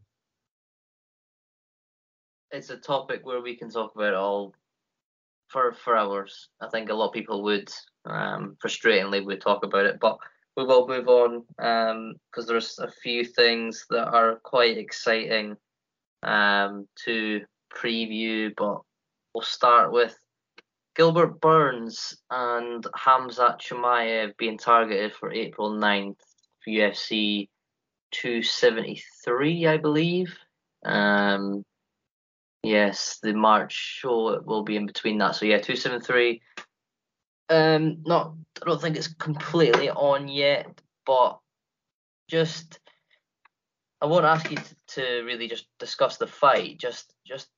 It's a topic where we can talk about all for for hours. I think a lot of people would um, frustratingly would talk about it, but we will move on because um, there's a few things that are quite exciting um, to preview, but we'll start with Gilbert Burns and Hamzat Chimaev being targeted for April 9th for UFC 273, I believe. Um, yes, the March show will be in between that. So yeah, 273 um, not I don't think it's completely on yet, but just I won't ask you to, to really just discuss the fight. Just just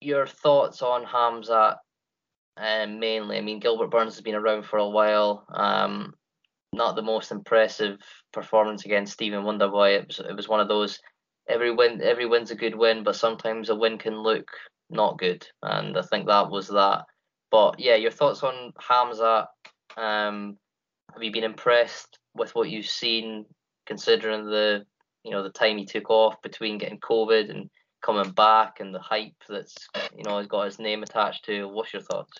your thoughts on Hamza um, mainly. I mean, Gilbert Burns has been around for a while. Um, not the most impressive performance against Stephen Wonderboy. It was it was one of those every win every win's a good win, but sometimes a win can look not good, and I think that was that. But yeah, your thoughts on Hamza? Um, have you been impressed with what you've seen, considering the you know the time he took off between getting COVID and coming back, and the hype that's you know he's got his name attached to? What's your thoughts?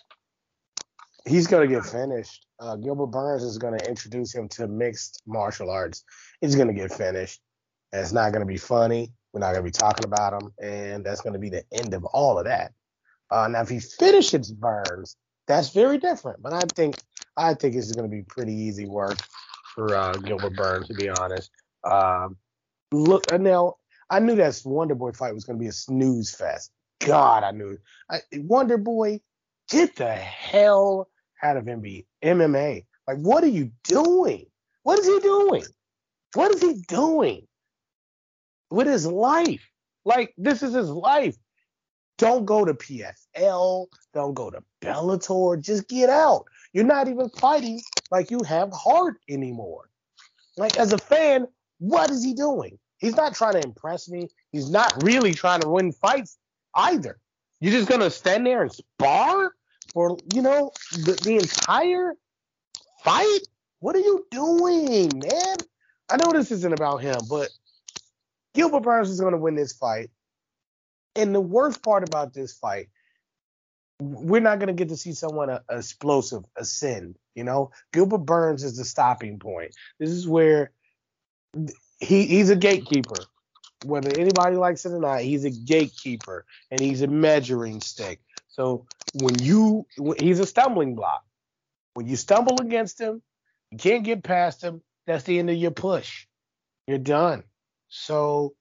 He's gonna get finished. Uh, Gilbert Burns is gonna introduce him to mixed martial arts. He's gonna get finished. And it's not gonna be funny. We're not gonna be talking about him, and that's gonna be the end of all of that. Uh, now, if he finishes Burns, that's very different. But I think I think this is going to be pretty easy work. for uh, Gilbert Burns, to be honest. Um, look, now I knew that Wonder Boy fight was going to be a snooze fest. God, I knew I, Wonder Boy, get the hell out of MB, MMA. Like, what are you doing? What is he doing? What is he doing with his life? Like, this is his life. Don't go to PFL. Don't go to Bellator. Just get out. You're not even fighting like you have heart anymore. Like, as a fan, what is he doing? He's not trying to impress me. He's not really trying to win fights either. You're just gonna stand there and spar for you know the, the entire fight. What are you doing, man? I know this isn't about him, but Gilbert Burns is gonna win this fight. And the worst part about this fight, we're not gonna get to see someone uh, explosive ascend. You know, Gilbert Burns is the stopping point. This is where he he's a gatekeeper. Whether anybody likes it or not, he's a gatekeeper and he's a measuring stick. So when you he's a stumbling block. When you stumble against him, you can't get past him. That's the end of your push. You're done. So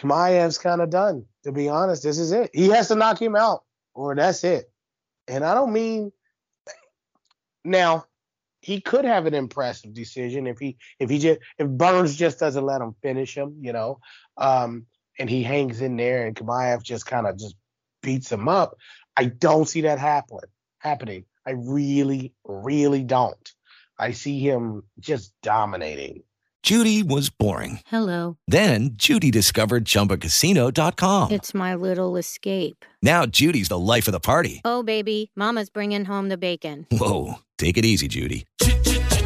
Chimaev's kind of done. To be honest, this is it. He has to knock him out, or that's it. And I don't mean now he could have an impressive decision if he if he just if Burns just doesn't let him finish him, you know, um, and he hangs in there and Chimaev just kind of just beats him up. I don't see that happen happening. I really, really don't. I see him just dominating. Judy was boring. Hello. Then Judy discovered ChumbaCasino.com. It's my little escape. Now Judy's the life of the party. Oh, baby, Mama's bringing home the bacon. Whoa, take it easy, Judy.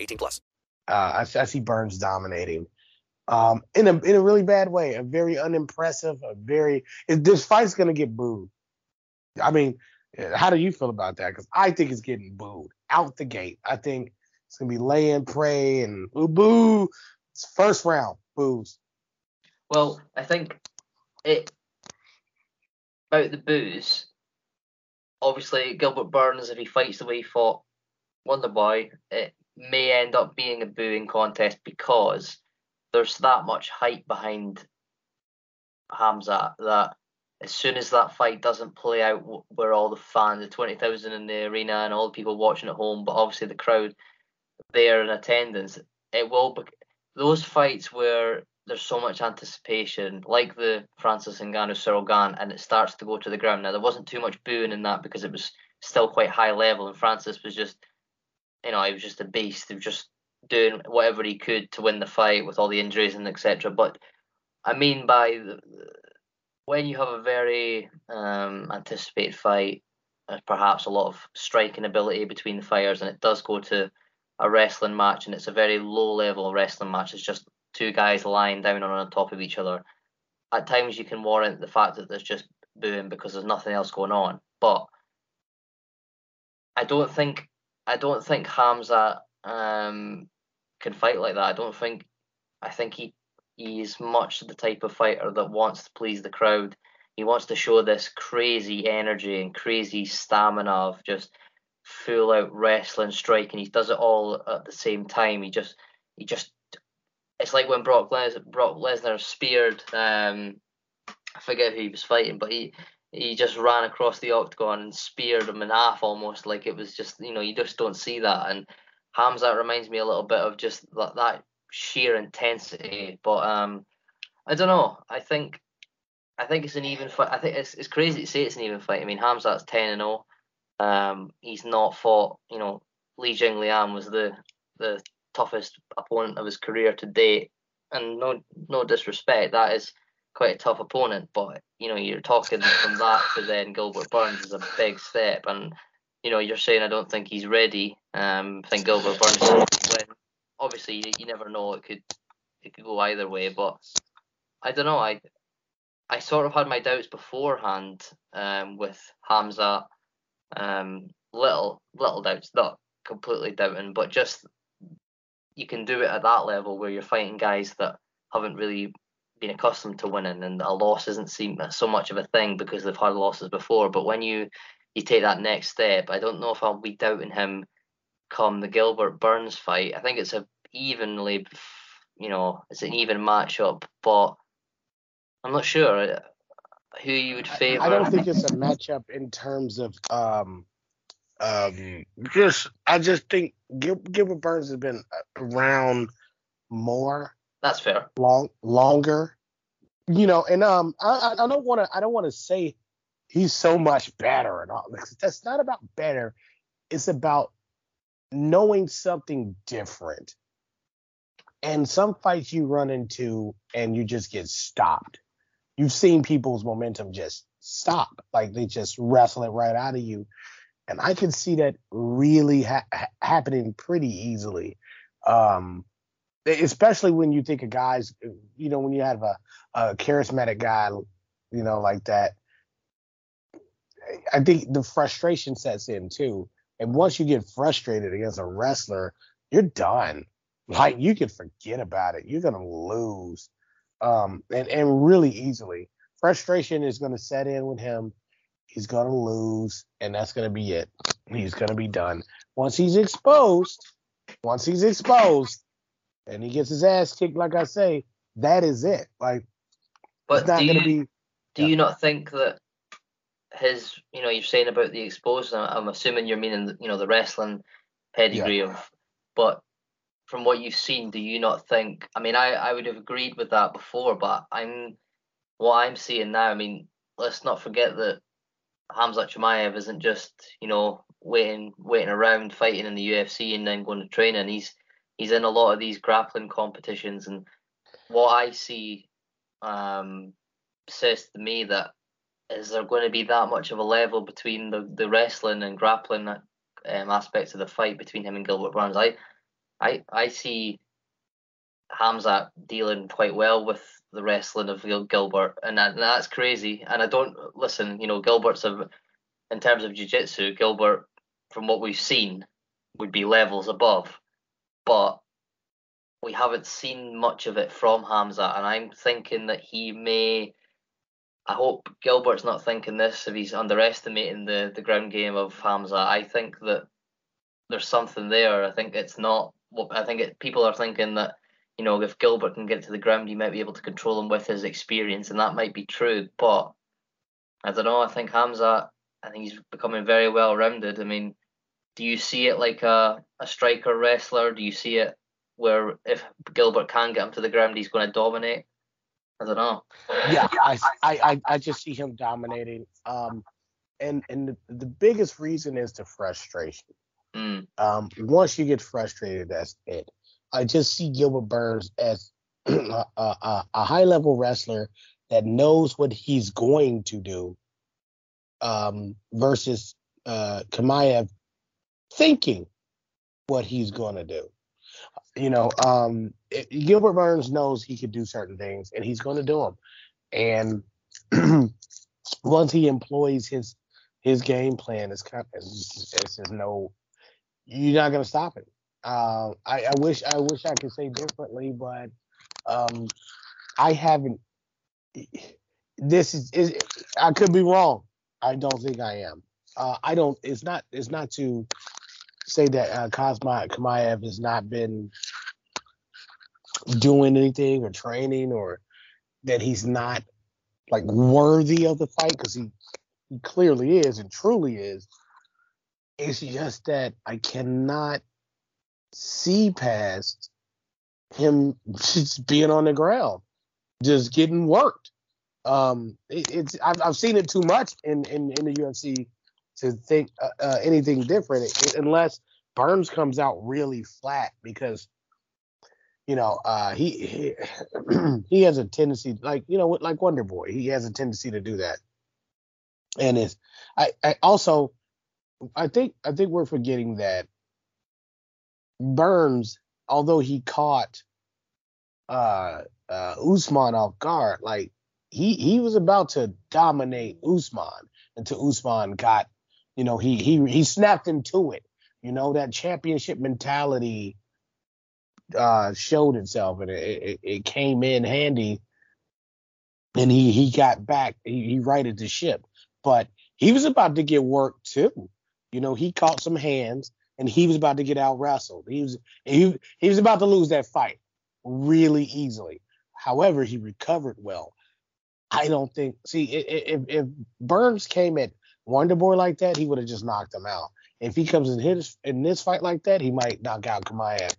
18 plus. Uh, I, I see Burns dominating. Um, in a in a really bad way, a very unimpressive, a very this fight's gonna get booed. I mean, how do you feel about that? Because I think it's getting booed out the gate. I think it's gonna be lay and pray and boo boo. It's first round boos. Well, I think it about the boos. Obviously, Gilbert Burns, if he fights the way he fought Wonder Boy, it may end up being a booing contest because there's that much hype behind Hamza that as soon as that fight doesn't play out where all the fans, the 20,000 in the arena and all the people watching at home, but obviously the crowd there in attendance, it will be those fights where there's so much anticipation, like the Francis Ngannou Cyril Gane, and it starts to go to the ground. Now there wasn't too much booing in that because it was still quite high level, and Francis was just, you know, he was just a beast. Was just doing whatever he could to win the fight with all the injuries and etc. But I mean by the, when you have a very um, anticipated fight, there's perhaps a lot of striking ability between the fighters, and it does go to a wrestling match, and it's a very low level wrestling match. It's just two guys lying down on top of each other. At times, you can warrant the fact that there's just booing because there's nothing else going on. But I don't think I don't think Hamza um, can fight like that. I don't think I think he he's much the type of fighter that wants to please the crowd. He wants to show this crazy energy and crazy stamina of just full out wrestling, striking. He does it all at the same time. He just he just it's like when Brock Les- Brock Lesnar speared um I forget who he was fighting, but he he just ran across the octagon and speared him in half almost like it was just you know you just don't see that. And Hamza reminds me a little bit of just that, that sheer intensity. But um I don't know. I think I think it's an even fight. I think it's it's crazy to say it's an even fight. I mean Hamza's 10 and 0 Um, he's not fought. You know, Li Jingliang was the the toughest opponent of his career to date, and no no disrespect, that is quite a tough opponent. But you know, you're talking from that to then Gilbert Burns is a big step, and you know, you're saying I don't think he's ready. Um, I think Gilbert Burns when obviously you, you never know it could it could go either way, but I don't know. I I sort of had my doubts beforehand um, with Hamza. Um, little little doubts, not completely doubting, but just you can do it at that level where you're fighting guys that haven't really been accustomed to winning, and a loss isn't seem so much of a thing because they've had losses before. But when you you take that next step, I don't know if I'll be doubting him come the Gilbert Burns fight. I think it's a evenly, you know, it's an even matchup, but I'm not sure uh, who you would favor. I don't think it's a matchup in terms of um um just I just think Gil- Gilbert Burns has been around more. That's fair. Long longer, you know, and um I I don't want to I don't want to say he's so much better and all. That's not about better. It's about knowing something different. And some fights you run into and you just get stopped. You've seen people's momentum just stop, like they just wrestle it right out of you. And I can see that really ha- happening pretty easily. Um, especially when you think of guys, you know, when you have a, a charismatic guy, you know, like that. I think the frustration sets in too. And once you get frustrated against a wrestler, you're done. Like you can forget about it. You're gonna lose, um, and and really easily. Frustration is gonna set in with him. He's gonna lose, and that's gonna be it. He's gonna be done. Once he's exposed, once he's exposed, and he gets his ass kicked, like I say, that is it. Like, but it's not do gonna you, be. Do you not think that his, you know, you're saying about the exposed. I'm assuming you're meaning, you know, the wrestling pedigree yeah. of, but from what you've seen, do you not think? I mean, I I would have agreed with that before, but I'm what I'm seeing now. I mean, let's not forget that Hamza Chimaev isn't just you know waiting waiting around fighting in the UFC and then going to training. He's he's in a lot of these grappling competitions, and what I see um, says to me that is there going to be that much of a level between the, the wrestling and grappling um, aspects of the fight between him and Gilbert Burns? I I I see Hamza dealing quite well with the wrestling of Gilbert, and, that, and that's crazy. And I don't listen. You know, Gilbert's a in terms of jiu-jitsu, Gilbert, from what we've seen, would be levels above, but we haven't seen much of it from Hamza, and I'm thinking that he may I hope Gilbert's not thinking this if he's underestimating the, the ground game of Hamza. I think that there's something there. I think it's not. I think it, people are thinking that you know if Gilbert can get to the ground, he might be able to control him with his experience, and that might be true. But I don't know. I think Hamza. I think he's becoming very well rounded. I mean, do you see it like a, a striker wrestler? Do you see it where if Gilbert can get him to the ground, he's going to dominate? I don't know. Yeah, I, I, I just see him dominating. Um, and and the, the biggest reason is the frustration. Mm. Um, once you get frustrated, that's it. I just see Gilbert Burns as a, a, a high level wrestler that knows what he's going to do, um, versus uh, Chimaev thinking what he's going to do you know, um, it, Gilbert Burns knows he could do certain things, and he's going to do them. And once he employs his his game plan, it's kind of it's, it's just no, you're not going to stop it. Uh, I, I wish I wish I could say differently, but um, I haven't. This is, is I could be wrong. I don't think I am. Uh, I don't. It's not. It's not to say that uh, Kazma Chimaev has not been doing anything or training or that he's not like worthy of the fight because he, he clearly is and truly is. It's just that I cannot see past him just being on the ground, just getting worked. Um, it, it's I've, I've seen it too much in, in in the UFC to think uh, uh, anything different unless Burns comes out really flat because you know uh, he he, he has a tendency like you know like Wonder Boy he has a tendency to do that. And it's I, I also I think I think we're forgetting that Burns although he caught uh uh Usman off guard like he he was about to dominate Usman until Usman got you know he he he snapped into it you know, that championship mentality uh, showed itself and it, it, it, came in handy. And he he got back. He, he righted the ship, but he was about to get worked too. You know, he caught some hands and he was about to get out wrestled. He was he he was about to lose that fight really easily. However, he recovered well. I don't think. See, if if Burns came at Wonder Boy like that, he would have just knocked him out. If he comes and hits in this fight like that, he might knock out Chimaev.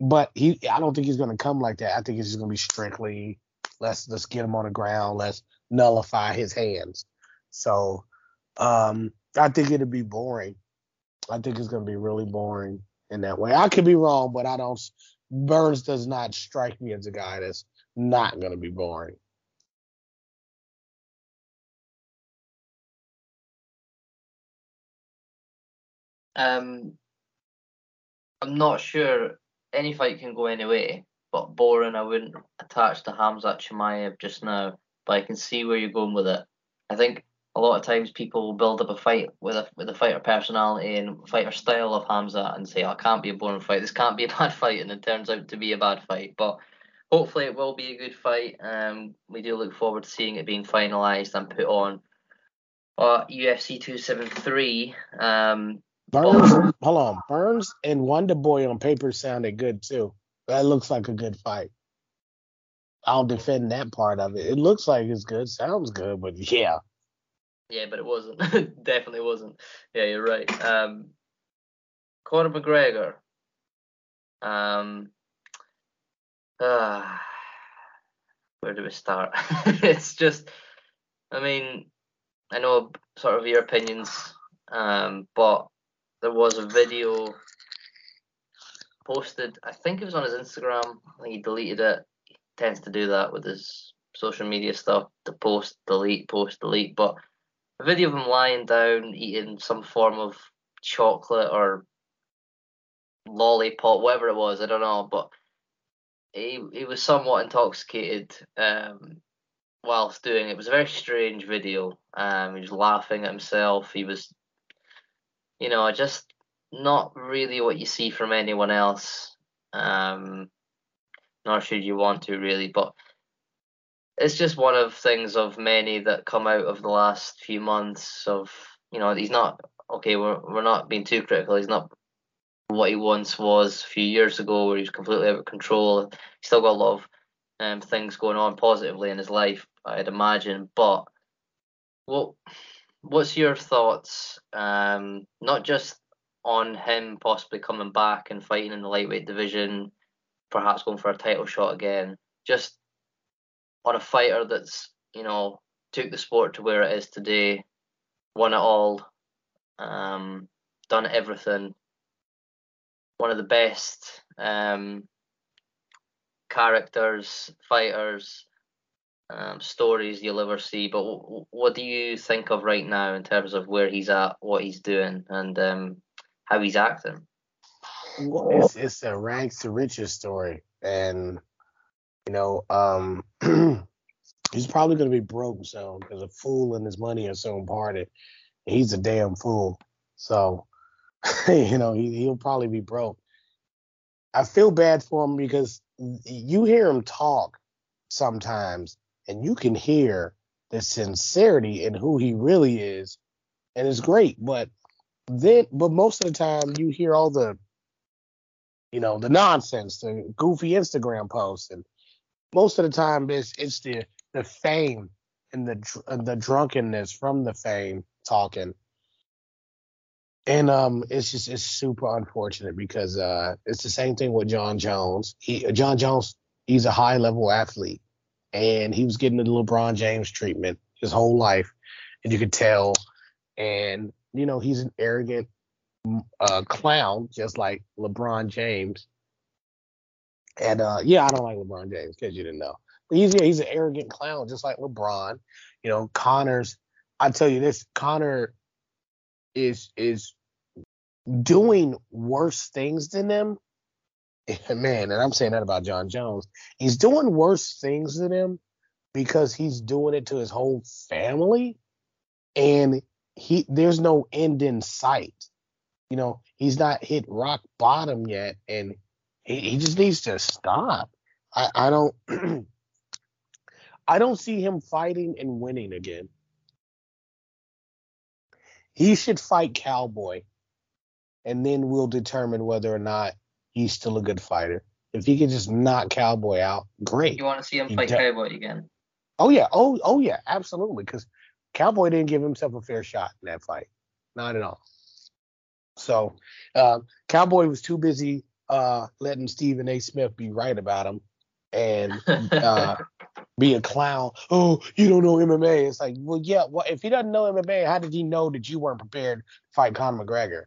But he, I don't think he's going to come like that. I think it's just going to be strictly let's let's get him on the ground, let's nullify his hands. So um, I think it'll be boring. I think it's going to be really boring in that way. I could be wrong, but I don't. Burns does not strike me as a guy that's not going to be boring. Um, I'm not sure any fight can go any way, but boring. I wouldn't attach to Hamza Chimaev just now, but I can see where you're going with it. I think a lot of times people will build up a fight with a with a fighter personality and fighter style of Hamza and say, oh, it can't be a boring fight. This can't be a bad fight, and it turns out to be a bad fight. But hopefully, it will be a good fight. Um, we do look forward to seeing it being finalised and put on. Uh, UFC 273. Um, Burns, hold on. Burns and Wonder Boy on paper sounded good too. That looks like a good fight. I'll defend that part of it. It looks like it's good, sounds good, but yeah. Yeah, but it wasn't. Definitely wasn't. Yeah, you're right. Um, Conor McGregor. Um, uh, where do we start? it's just, I mean, I know sort of your opinions, um, but there was a video posted. I think it was on his Instagram. I think he deleted it. He tends to do that with his social media stuff to post, delete, post, delete. But a video of him lying down eating some form of chocolate or lollipop, whatever it was. I don't know, but he he was somewhat intoxicated um, whilst doing it. It was a very strange video. Um, he was laughing at himself. He was you know, just not really what you see from anyone else. Um, nor should you want to really, but it's just one of things of many that come out of the last few months. Of you know, he's not okay. We're we're not being too critical. He's not what he once was a few years ago, where he's completely out of control. He's still got a lot of um, things going on positively in his life, I'd imagine. But what what's your thoughts, um, not just on him possibly coming back and fighting in the lightweight division, perhaps going for a title shot again, just on a fighter that's you know took the sport to where it is today, won it all, um, done everything, one of the best um, characters, fighters, um, stories you'll ever see. But w- what do you think of right now in terms of where he's at, what he's doing, and um, how he's acting? It's it's a rags to riches story, and you know, um, he's probably gonna be broke soon because a fool and his money are so parted. He's a damn fool, so you know he, he'll probably be broke. I feel bad for him because you hear him talk sometimes and you can hear the sincerity in who he really is, and it's great. But then, but most of the time, you hear all the, you know, the nonsense, the goofy Instagram posts, and most of the time, it's it's the the fame and the the drunkenness from the fame talking. And um, it's just it's super unfortunate because uh, it's the same thing with Jon Jones. He Jon Jones, he's a high level athlete and he was getting the LeBron James treatment his whole life, and you could tell. And you know, he's an arrogant uh, clown, just like LeBron James. And uh, yeah, I don't like LeBron James because you didn't know. But he's yeah, he's an arrogant clown, just like LeBron. You know, Conor's. I tell you this, Connor is is doing worse things than them. Man, and I'm saying that about Jon Jones. He's doing worse things than him because he's doing it to his whole family, and he there's no end in sight. You know, he's not hit rock bottom yet, and he, he just needs to stop. I, I don't I don't see him fighting and winning again. He should fight Cowboy, and then we'll determine whether or not he's still a good fighter. If he can just knock Cowboy out, great. You want to see him fight Cowboy again? Oh yeah, oh oh yeah, absolutely. Because Cowboy didn't give himself a fair shot in that fight, not at all. So um, Cowboy was too busy uh, letting Stephen A. Smith be right about him and uh, be a clown. Oh, you don't know MMA. It's like, well, yeah. Well, if he doesn't know MMA, how did he know that you weren't prepared to fight Conor McGregor?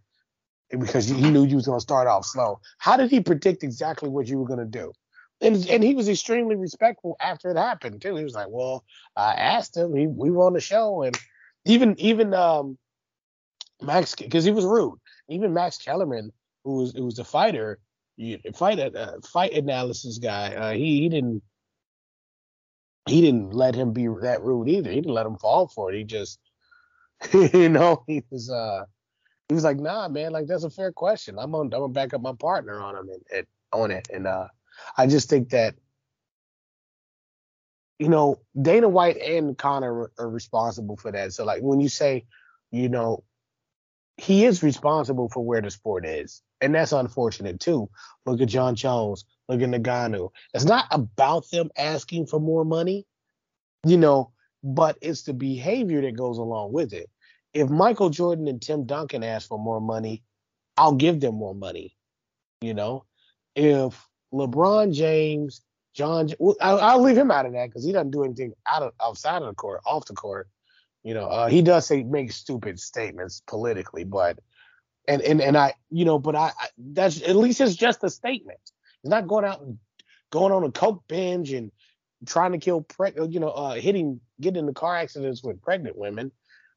Because he knew you was going to start off slow. How did he predict exactly what you were going to do? And and he was extremely respectful after it happened too. He was like, well, I asked him. He, we were on the show, and even even um Max because he was rude. Even Max Kellerman, who was who was a fighter, fight uh, fight analysis guy, uh, he he didn't he didn't let him be that rude either. He didn't let him fall for it. He just you know he was uh he was like nah man like that's a fair question. I'm on I'm gonna back up my partner on him and, and on it and uh I just think that you know Dana White and Conor are responsible for that. So like when you say you know he is responsible for where the sport is. And that's unfortunate too. Look at Jon Jones. Look at Ngannou. It's not about them asking for more money, you know, but it's the behavior that goes along with it. If Michael Jordan and Tim Duncan ask for more money, I'll give them more money. You know, if LeBron James, John, I'll, leave him out of that because he doesn't do anything out of outside of the court, off the court. You know, uh, he does say make stupid statements politically, but and and and I, you know, but I, I that's at least it's just a statement. He's not going out and going on a coke binge and trying to kill, you know, uh, hitting, getting into car accidents with pregnant women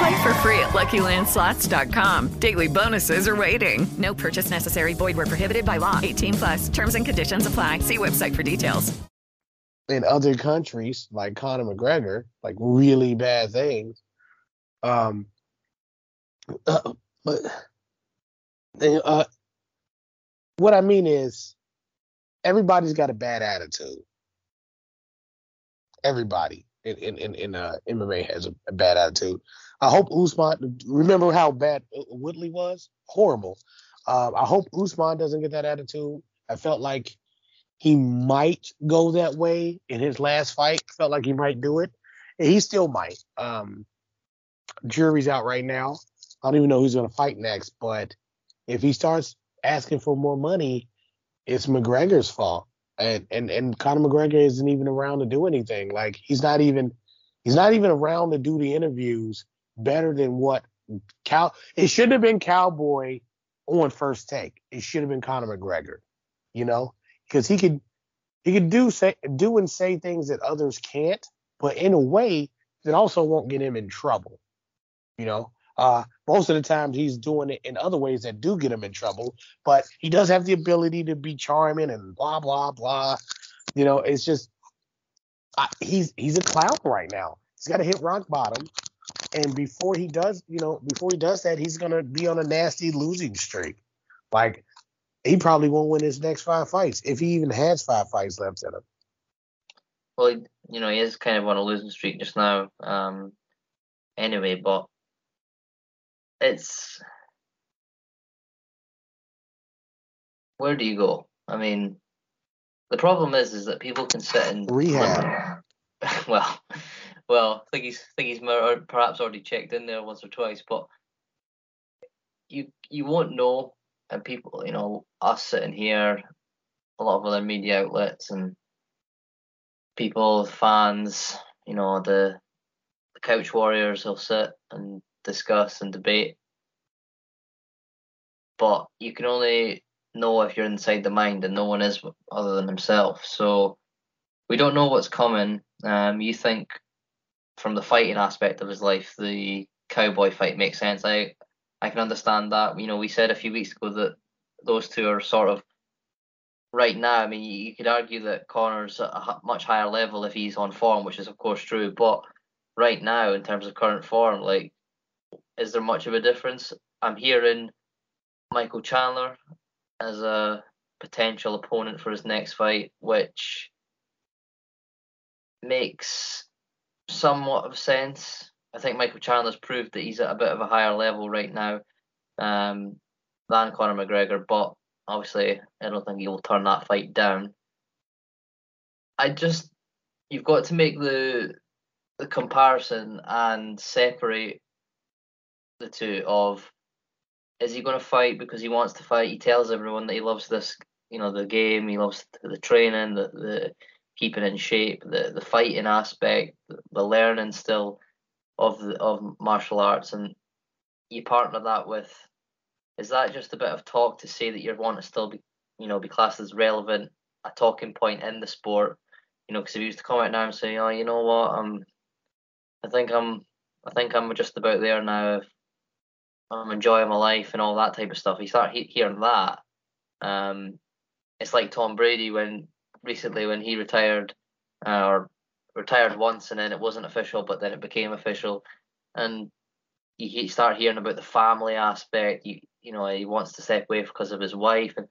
Play for free at LuckyLandSlots.com. Daily bonuses are waiting. No purchase necessary. Void where prohibited by law. 18 plus. Terms and conditions apply. See website for details. In other countries, like Conor McGregor, like really bad things, um, uh, but uh, what I mean is, everybody's got a bad attitude. Everybody in in in, in uh, MMA has a, a, bad attitude. I hope Usman. Remember how bad Woodley was? Horrible. Uh, I hope Usman doesn't get that attitude. I felt like he might go that way in his last fight. Felt like he might do it, and he still might. Um, jury's out right now. I don't even know who's going to fight next, but if he starts asking for more money, it's McGregor's fault. And and and Conor McGregor isn't even around to do anything. Like he's not even he's not even around to do the interviews better than what Cal. It shouldn't have been Cowboy on first take. It should have been Conor McGregor. You know, because he could he could do say do and say things that others can't, but in a way that also won't get him in trouble. You know, uh, most of the times he's doing it in other ways that do get him in trouble, but he does have the ability to be charming and blah blah blah. You know, it's just he's he's a clown right now. He's got to hit rock bottom, and before he does, you know, before he does that, he's gonna be on a nasty losing streak. Like he probably won't win his next five fights if he even has five fights left in him. Well, you know, he is kind of on a losing streak just now. Um, anyway, but it's where do you go? I mean, the problem is, is that people can sit and rehab. well, well, I think he's I think he's perhaps already checked in there once or twice, but you you won't know, and people, you know, us sitting here, a lot of other media outlets and people, fans, you know, the the couch warriors will sit and discuss and debate, but you can only know if you're inside the mind, and no one is other than himself. So we don't know what's coming. Um, you think from the fighting aspect of his life, the cowboy fight makes sense. I I can understand that. You know, we said a few weeks ago that those two are sort of right now. I mean, you, could argue that Conor's at a much higher level if he's on form, which is of course true. But right now, in terms of current form, like, is there much of a difference? I'm hearing Michael Chandler as a potential opponent for his next fight, which makes somewhat of sense. I think Michael Chandler's proved that he's at a bit of a higher level right now um, than Conor McGregor, but obviously I don't think he'll turn that fight down. I just you've got to make the the comparison and separate the two of is he going to fight because he wants to fight? He tells everyone that he loves this, you know, the game. He loves the training, the the keeping in shape, the the fighting aspect, the learning still of the, of martial arts, and you partner that with is that just a bit of talk to say that you want to still be, you know, be classed as relevant, a talking point in the sport, you know, because if you used to come out now and say, oh, you know what, um, I think I'm, I think I'm just about there now. I'm enjoying my life and all that type of stuff. You start he- hearing that. Um, it's like Tom Brady when recently when he retired, uh, or retired once and then it wasn't official, but then it became official, and you, start hearing about the family aspect. You you know he wants to step away because of his wife, and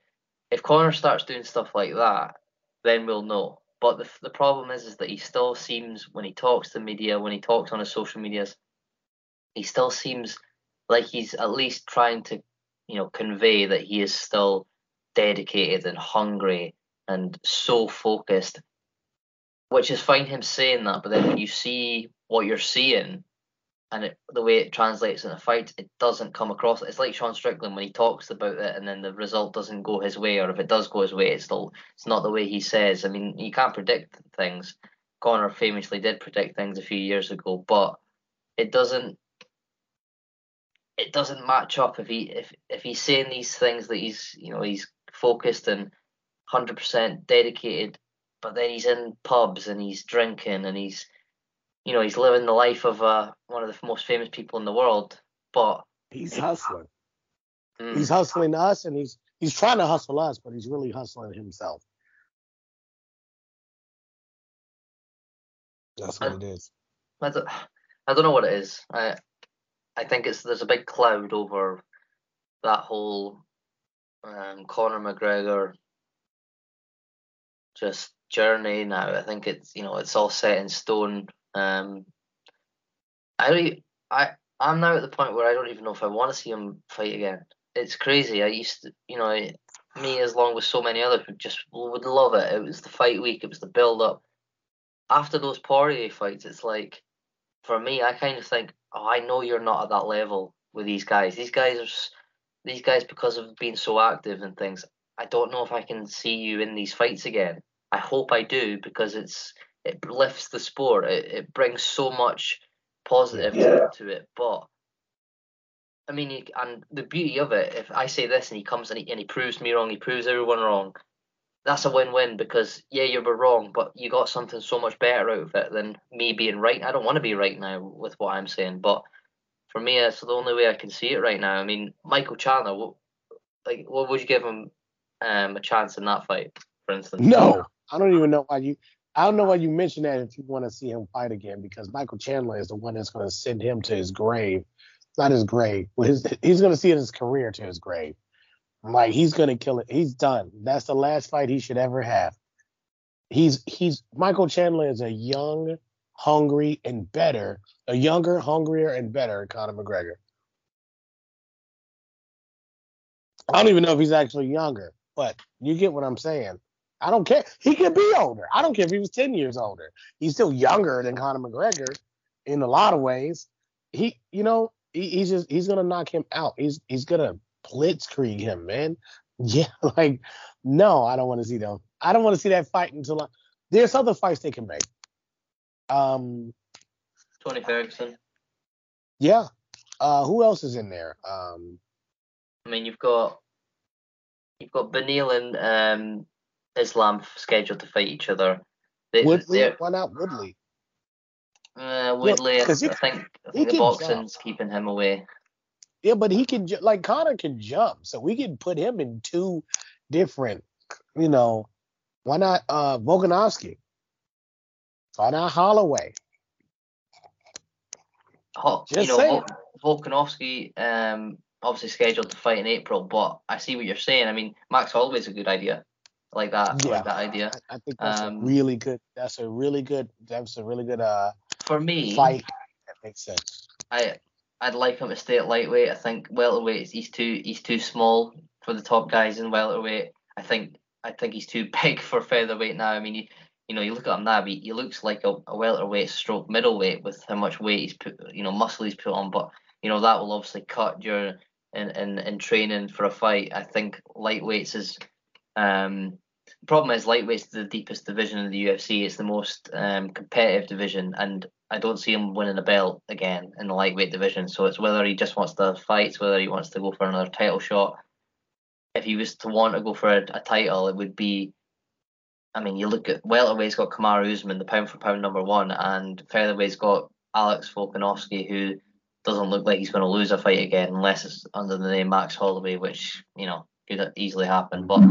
if Conor starts doing stuff like that, then we'll know. But the the problem is is that he still seems when he talks to media, when he talks on his social medias, he still seems like he's at least trying to, you know, convey that he is still dedicated and hungry and so focused. Which is fine him saying that, but then when you see what you're seeing and it, the way it translates in a fight, it doesn't come across. It's like Sean Strickland when he talks about it, and then the result doesn't go his way, or if it does go his way, it's still it's not the way he says. I mean, you can't predict things. Conor famously did predict things a few years ago, but it doesn't it doesn't match up if he if if he's saying these things that he's you know he's focused and hundred percent dedicated, but then he's in pubs and he's drinking and he's you know he's living the life of uh, one of the most famous people in the world, but he's hustling. Mm. He's hustling us and he's he's trying to hustle us, but he's really hustling himself. That's what I, it is. I don't, I don't know what it is. I I think it's there's a big cloud over that whole um, Conor McGregor just journey now. I think it's you know it's all set in stone. Um, I really, I I'm now at the point where I don't even know if I want to see him fight again. It's crazy. I used to, you know, me as long with so many others would just would love it. It was the fight week. It was the build up. After those Poirier fights, it's like for me, I kind of think oh, I know you're not at that level with these guys. These guys are these guys because of being so active and things. I don't know if I can see you in these fights again. I hope I do because it's it lifts the sport. It, it brings so much positive yeah. to, to it. But I mean, and the beauty of it, if I say this and he comes and he, and he proves me wrong, he proves everyone wrong, that's a win-win because yeah, you were wrong, but you got something so much better out of it than me being right. I don't want to be right now with what I'm saying, but for me, that's the only way I can see it right now. I mean, Michael Chandler, what, like, what would you give him um, a chance in that fight, for instance? No, I don't even know why you. I don't know why you mentioned that if you want to see him fight again, because Michael Chandler is the one that's going to send him to his grave, not his grave. His, he's going to see his career to his grave. Like he's gonna kill it. He's done. That's the last fight he should ever have. He's he's Michael Chandler is a young, hungry, and better, a younger, hungrier, and better Conor McGregor. I don't even know if he's actually younger, but you get what I'm saying. I don't care. He could be older. I don't care if he was 10 years older. He's still younger than Conor McGregor in a lot of ways. He, you know, he, he's just he's gonna knock him out. He's he's gonna blitzkrieg him, man. Yeah, like no, I don't want to see them. I don't want to see that fight until I, there's other fights they can make. Um, Tony Ferguson. Yeah. Uh, who else is in there? Um, I mean, you've got you've got Beneil and um, Islam scheduled to fight each other. They, Woodley, why not Woodley? Uh, Woodley, yeah, I, he, I, think, I think the boxing's jump. keeping him away. Yeah, but he can like Conor can jump, so we can put him in two different. You know, why not uh Volkanovski? Why not Holloway? Ho- you know, saying. Volkanovski um obviously scheduled to fight in April, but I see what you're saying. I mean, Max Holloway's a good idea. I like that. Yeah, I like that idea. I, I think that's um, a really good. That's a really good. That's a really good. Uh, for me, fight. That makes sense. I I'd like him to stay at lightweight. I think welterweight he's too he's too small for the top guys in welterweight. I think I think he's too big for featherweight now. I mean, he, you know, you look at him now, he, he looks like a, a welterweight stroke middleweight with how much weight he's put, you know, muscle he's put on. But you know that will obviously cut during in in, in training for a fight. I think lightweights is um problem is lightweight's the deepest division in the UFC. It's the most um, competitive division, and I don't see him winning a belt again in the lightweight division. So it's whether he just wants to fight, whether he wants to go for another title shot. If he was to want to go for a, a title, it would be. I mean, you look at welterweight's got Kamaru Usman, the pound for pound number one, and featherweight's got Alex Volkanovski, who doesn't look like he's going to lose a fight again unless it's under the name Max Holloway, which you know could easily happen. But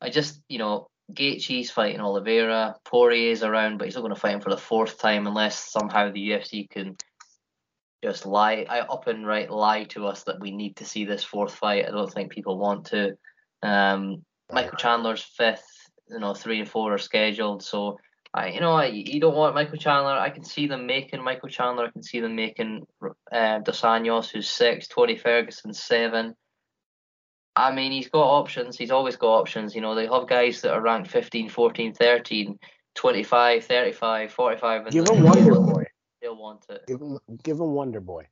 I just, you know, Gaethje's fighting Oliveira. Poirier's around, but he's not going to fight him for the fourth time unless somehow the UFC can just lie, I up and right lie to us that we need to see this fourth fight. I don't think people want to. Um, Michael Chandler's fifth. You know, three and four are scheduled. So, I, you know, I, you don't want Michael Chandler. I can see them making Michael Chandler. I can see them making uh, Dos Anjos, who's six. Tony Ferguson seven. I mean, he's got options. He's always got options. You know, they have guys that are ranked 15, 14, 13, 25, 35, 45. And Give him Wonder Boy. They'll want it. Give him, give him Wonder Boy.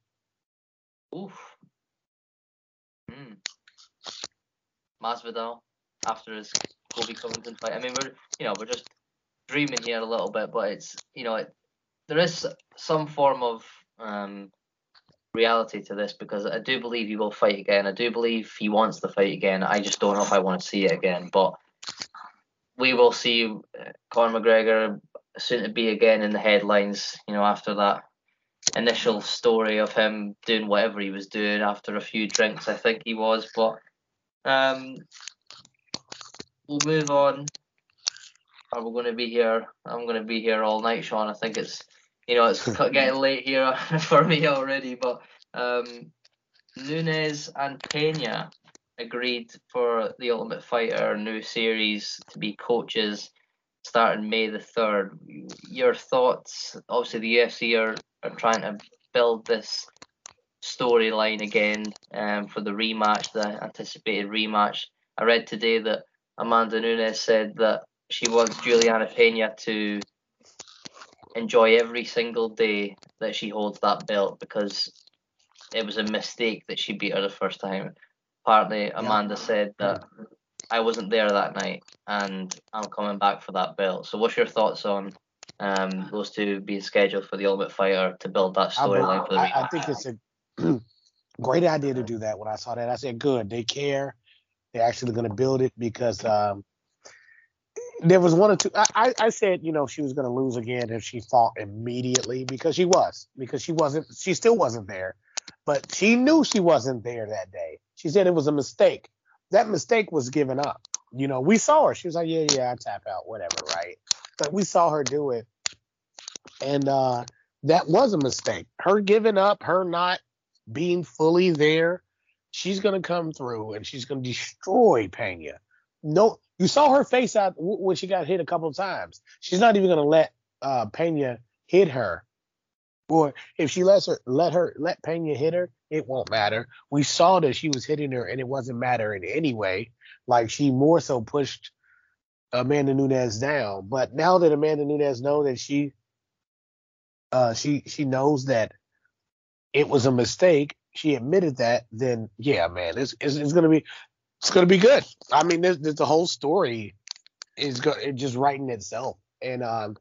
Oof. Hmm. Masvidal after his Colby Covington fight. I mean, we're you know we're just dreaming here a little bit, but it's you know it, there is some form of um reality to this because I do believe he will fight again. I do believe he wants to fight again. I just don't know if I want to see it again. But we will see uh, Conor McGregor soon to be again in the headlines. You know, after that initial story of him doing whatever he was doing after a few drinks, I think he was. But um, we'll move on. Are we going to be here? I'm going to be here all night, Sean. I think it's you know, it's getting late here for me already, but um, Nunes and Peña agreed for the Ultimate Fighter new series to be coaches starting May the 3rd. Your thoughts? Obviously, the UFC are, are trying to build this storyline again um, for the rematch, the anticipated rematch. I read today that Amanda Nunes said that she wants Julianna Peña to enjoy every single day that she holds that belt because it was a mistake that she beat her the first time. Apparently, Amanda yeah. said that I wasn't there that night and I'm coming back for that belt. So, what's your thoughts on um, those two being scheduled for the Ultimate Fighter to build that storyline for the I, I think it's a great idea to do that. When I saw that, I said, "Good, they care. They're actually going to build it because um, there was one or two. I, I said, you know, she was going to lose again if she fought immediately because she was, because she wasn't, she still wasn't there. But she knew she wasn't there that day. She said it was a mistake. That mistake was given up. You know, we saw her. She was like, yeah, yeah, I tap out, whatever, right? But we saw her do it. And uh, that was a mistake. Her giving up, her not being fully there, she's going to come through and she's going to destroy Peña. No, you saw her face out when she got hit a couple of times. She's not even gonna let uh, Peña hit her, or if she lets her let her let Peña hit her, it won't matter. We saw that she was hitting her and it wasn't mattering anyway. Like she more so pushed Amanda Nunes down. But now that Amanda Nunes know that she uh she she knows that it was a mistake, she admitted that, then yeah, man, it's it's, it's gonna be it's gonna be good. I mean, there's, there's the whole story is go, it just writing itself, and um,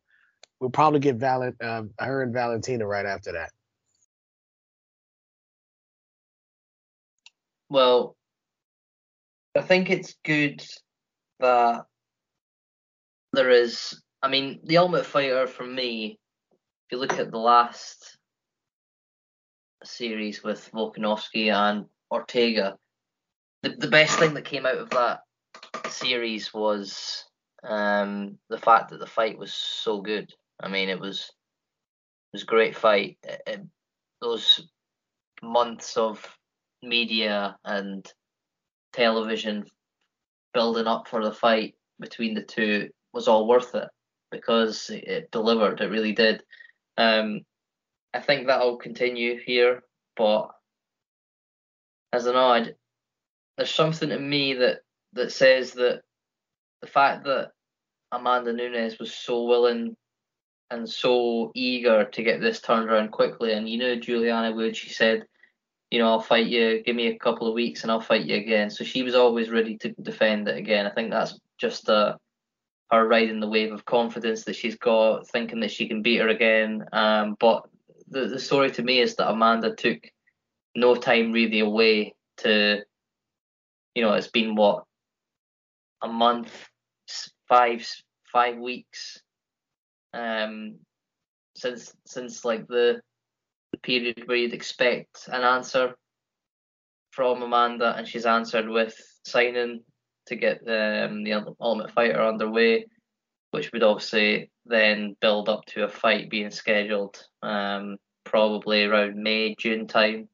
we'll probably get Valent uh, her and Valentina right after that. Well, I think it's good that there is. I mean, the Ultimate Fighter for me, if you look at the last series with Volkanovski and Ortega, the, the best thing that came out of that series was um, the fact that the fight was so good. I mean, it was it was a great fight. It, it, those months of media and television building up for the fight between the two was all worth it because it, it delivered. It really did. Um, I think that'll continue here, but as an odd, there's something in me that that says that the fact that Amanda Nunes was so willing and so eager to get this turned around quickly, and you know Julianna Wood, she said, you know, I'll fight you, give me a couple of weeks and I'll fight you again. So she was always ready to defend it again. I think that's just uh, her riding the wave of confidence that she's got, thinking that she can beat her again. Um, but the, the story to me is that Amanda took no time really away to, you know, it's been what a month, five five weeks, um, since since like the the period where you'd expect an answer from Amanda, and she's answered with signing to get the um, the Ultimate Fighter underway, which would obviously then build up to a fight being scheduled um, probably around May June time.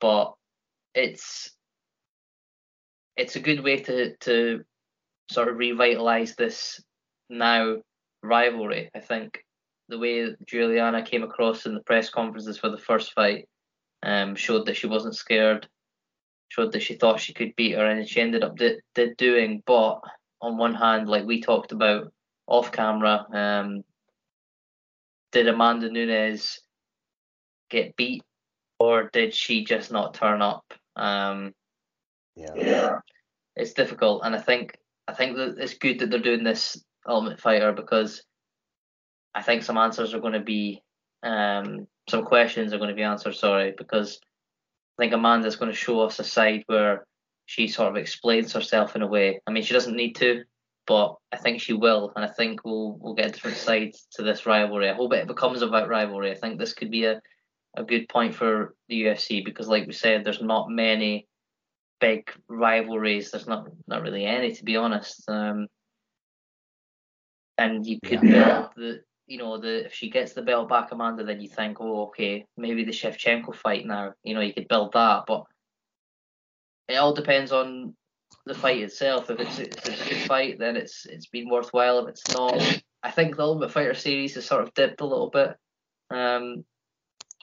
But it's it's a good way to to sort of revitalize this now rivalry. I think the way Julianna came across in the press conferences for the first fight um, showed that she wasn't scared, showed that she thought she could beat her, and she ended up did, did doing. But on one hand, like we talked about off camera, um, did Amanda Nunes get beat, or did she just not turn up? Um, yeah. yeah, it's difficult, and I think I think that it's good that they're doing this Ultimate Fighter because I think some answers are going to be um, some questions are going to be answered. Sorry, because I think Amanda's going to show us a side where she sort of explains herself in a way. I mean, she doesn't need to, but I think she will, and I think we'll we'll get a different sides to this rivalry. I hope it becomes about rivalry. I think this could be a a good point for the UFC because, like we said, there's not many big rivalries. There's not not really any, to be honest. Um, and you could yeah. build the you know the if she gets the belt back, Amanda, then you think, oh, okay, maybe the Shevchenko fight now. You know, you could build that, but it all depends on the fight itself. If it's, if it's a good fight, then it's it's been worthwhile. If it's not, I think the Ultimate Fighter series has sort of dipped a little bit. Um,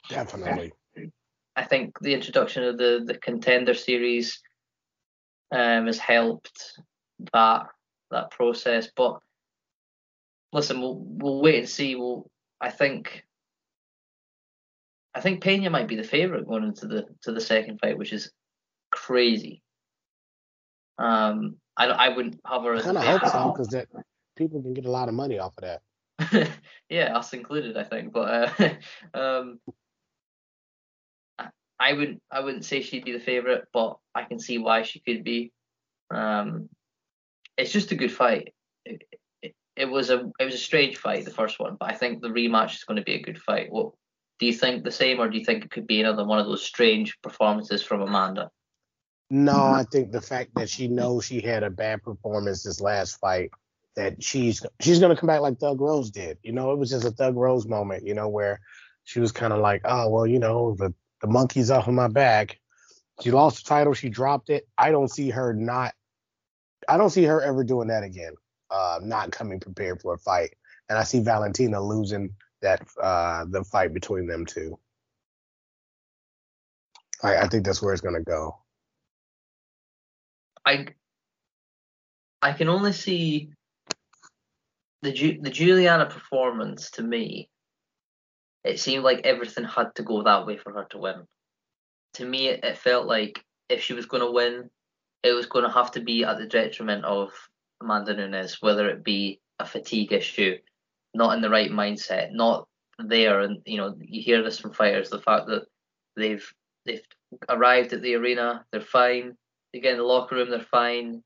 Definitely. I think the introduction of the the contender series um, has helped that that process. But listen, we'll we'll wait and see. We'll I think I think Peña might be the favourite going into the to the second fight, which is crazy. Um, I I wouldn't have her as. I kind of hope so because that people can get a lot of money off of that. yeah, us included, I think. But uh, um, I wouldn't I wouldn't say she'd be the favourite, but I can see why she could be. Um, it's just a good fight. It, it, it, was a it was a strange fight the first one, but I think the rematch is going to be a good fight. What do you think the same, or do you think it could be another one of those strange performances from Amanda? No, I think the fact that she knows she had a bad performance this last fight, that she's she's gonna come back like Thug Rose did. You know, it was just a Thug Rose moment. You know, where she was kind of like, oh well, you know, the the monkey's off of my back. She lost the title. She dropped it. I don't see her not. I don't see her ever doing that again. Uh, not coming prepared for a fight, and I see Valentina losing that uh, the fight between them two. I, I think that's where it's gonna go. I I can only see the Ju- the Julianna performance to me. It seemed like everything had to go that way for her to win. To me, it, felt like if she was going to win, it was going to have to be at the detriment of Amanda Nunes, whether it be a fatigue issue, not in the right mindset, not there. And you know, you hear this from fighters: the fact that they've they've arrived at the arena, they're fine. They get in the locker room, they're fine,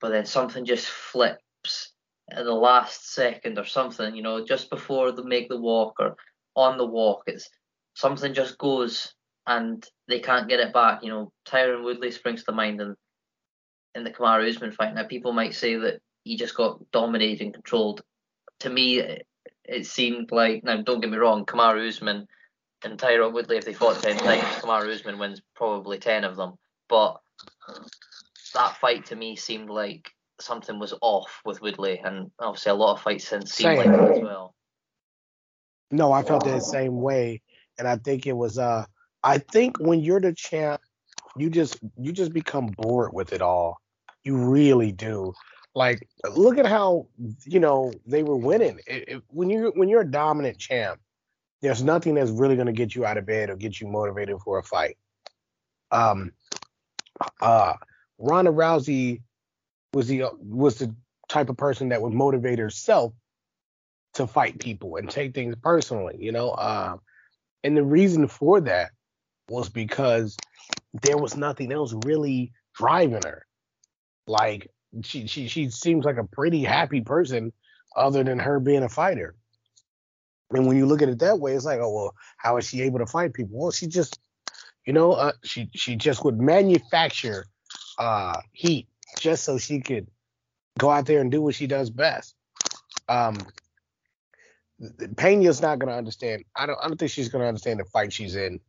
but then something just flips in the last second or something. You know, just before they make the walk or on the walk, it's something just goes and they can't get it back. You know, Tyron Woodley springs to mind in in the Kamaru Usman fight. Now, people might say that he just got dominated and controlled. To me, it, it seemed like now. Don't get me wrong, Kamaru Usman and Tyron Woodley, if they fought ten times, Kamaru Usman wins probably ten of them. But that fight to me seemed like something was off with Woodley, and obviously a lot of fights since seem like that as well. No, I felt that same way, and I think it was. Uh, I think when you're the champ, you just you just become bored with it all. You really do. Like, look at how you know they were winning. It, it, when you when you're a dominant champ, there's nothing that's really going to get you out of bed or get you motivated for a fight. Um, uh, Ronda Rousey was the was the type of person that would motivate herself to fight people and take things personally, you know. Uh, and the reason for that was because there was nothing else really driving her. Like she she she seems like a pretty happy person other than her being a fighter. And when you look at it that way, it's like, oh well, how is she able to fight people? Well, she just, you know, uh, she she just would manufacture uh, heat just so she could go out there and do what she does best. Um, Peña's not gonna understand. I don't. I don't think she's gonna understand the fight she's in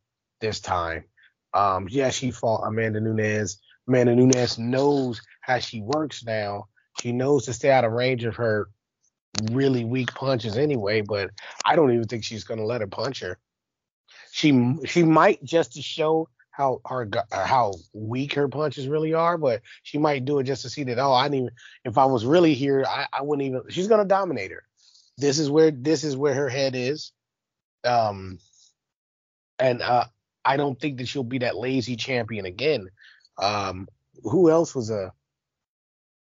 this time. Um, yeah, she fought Amanda Nunes. Amanda Nunes knows how she works now. She knows to stay out of range of her really weak punches anyway. But I don't even think she's gonna let her punch her. She she might just to show how her how weak her punches really are, but she might do it just to see that oh I didn't even if I was really here I, I wouldn't even she's gonna dominate her. This is where this is where her head is. Um and uh I don't think that she'll be that lazy champion again. Um who else was a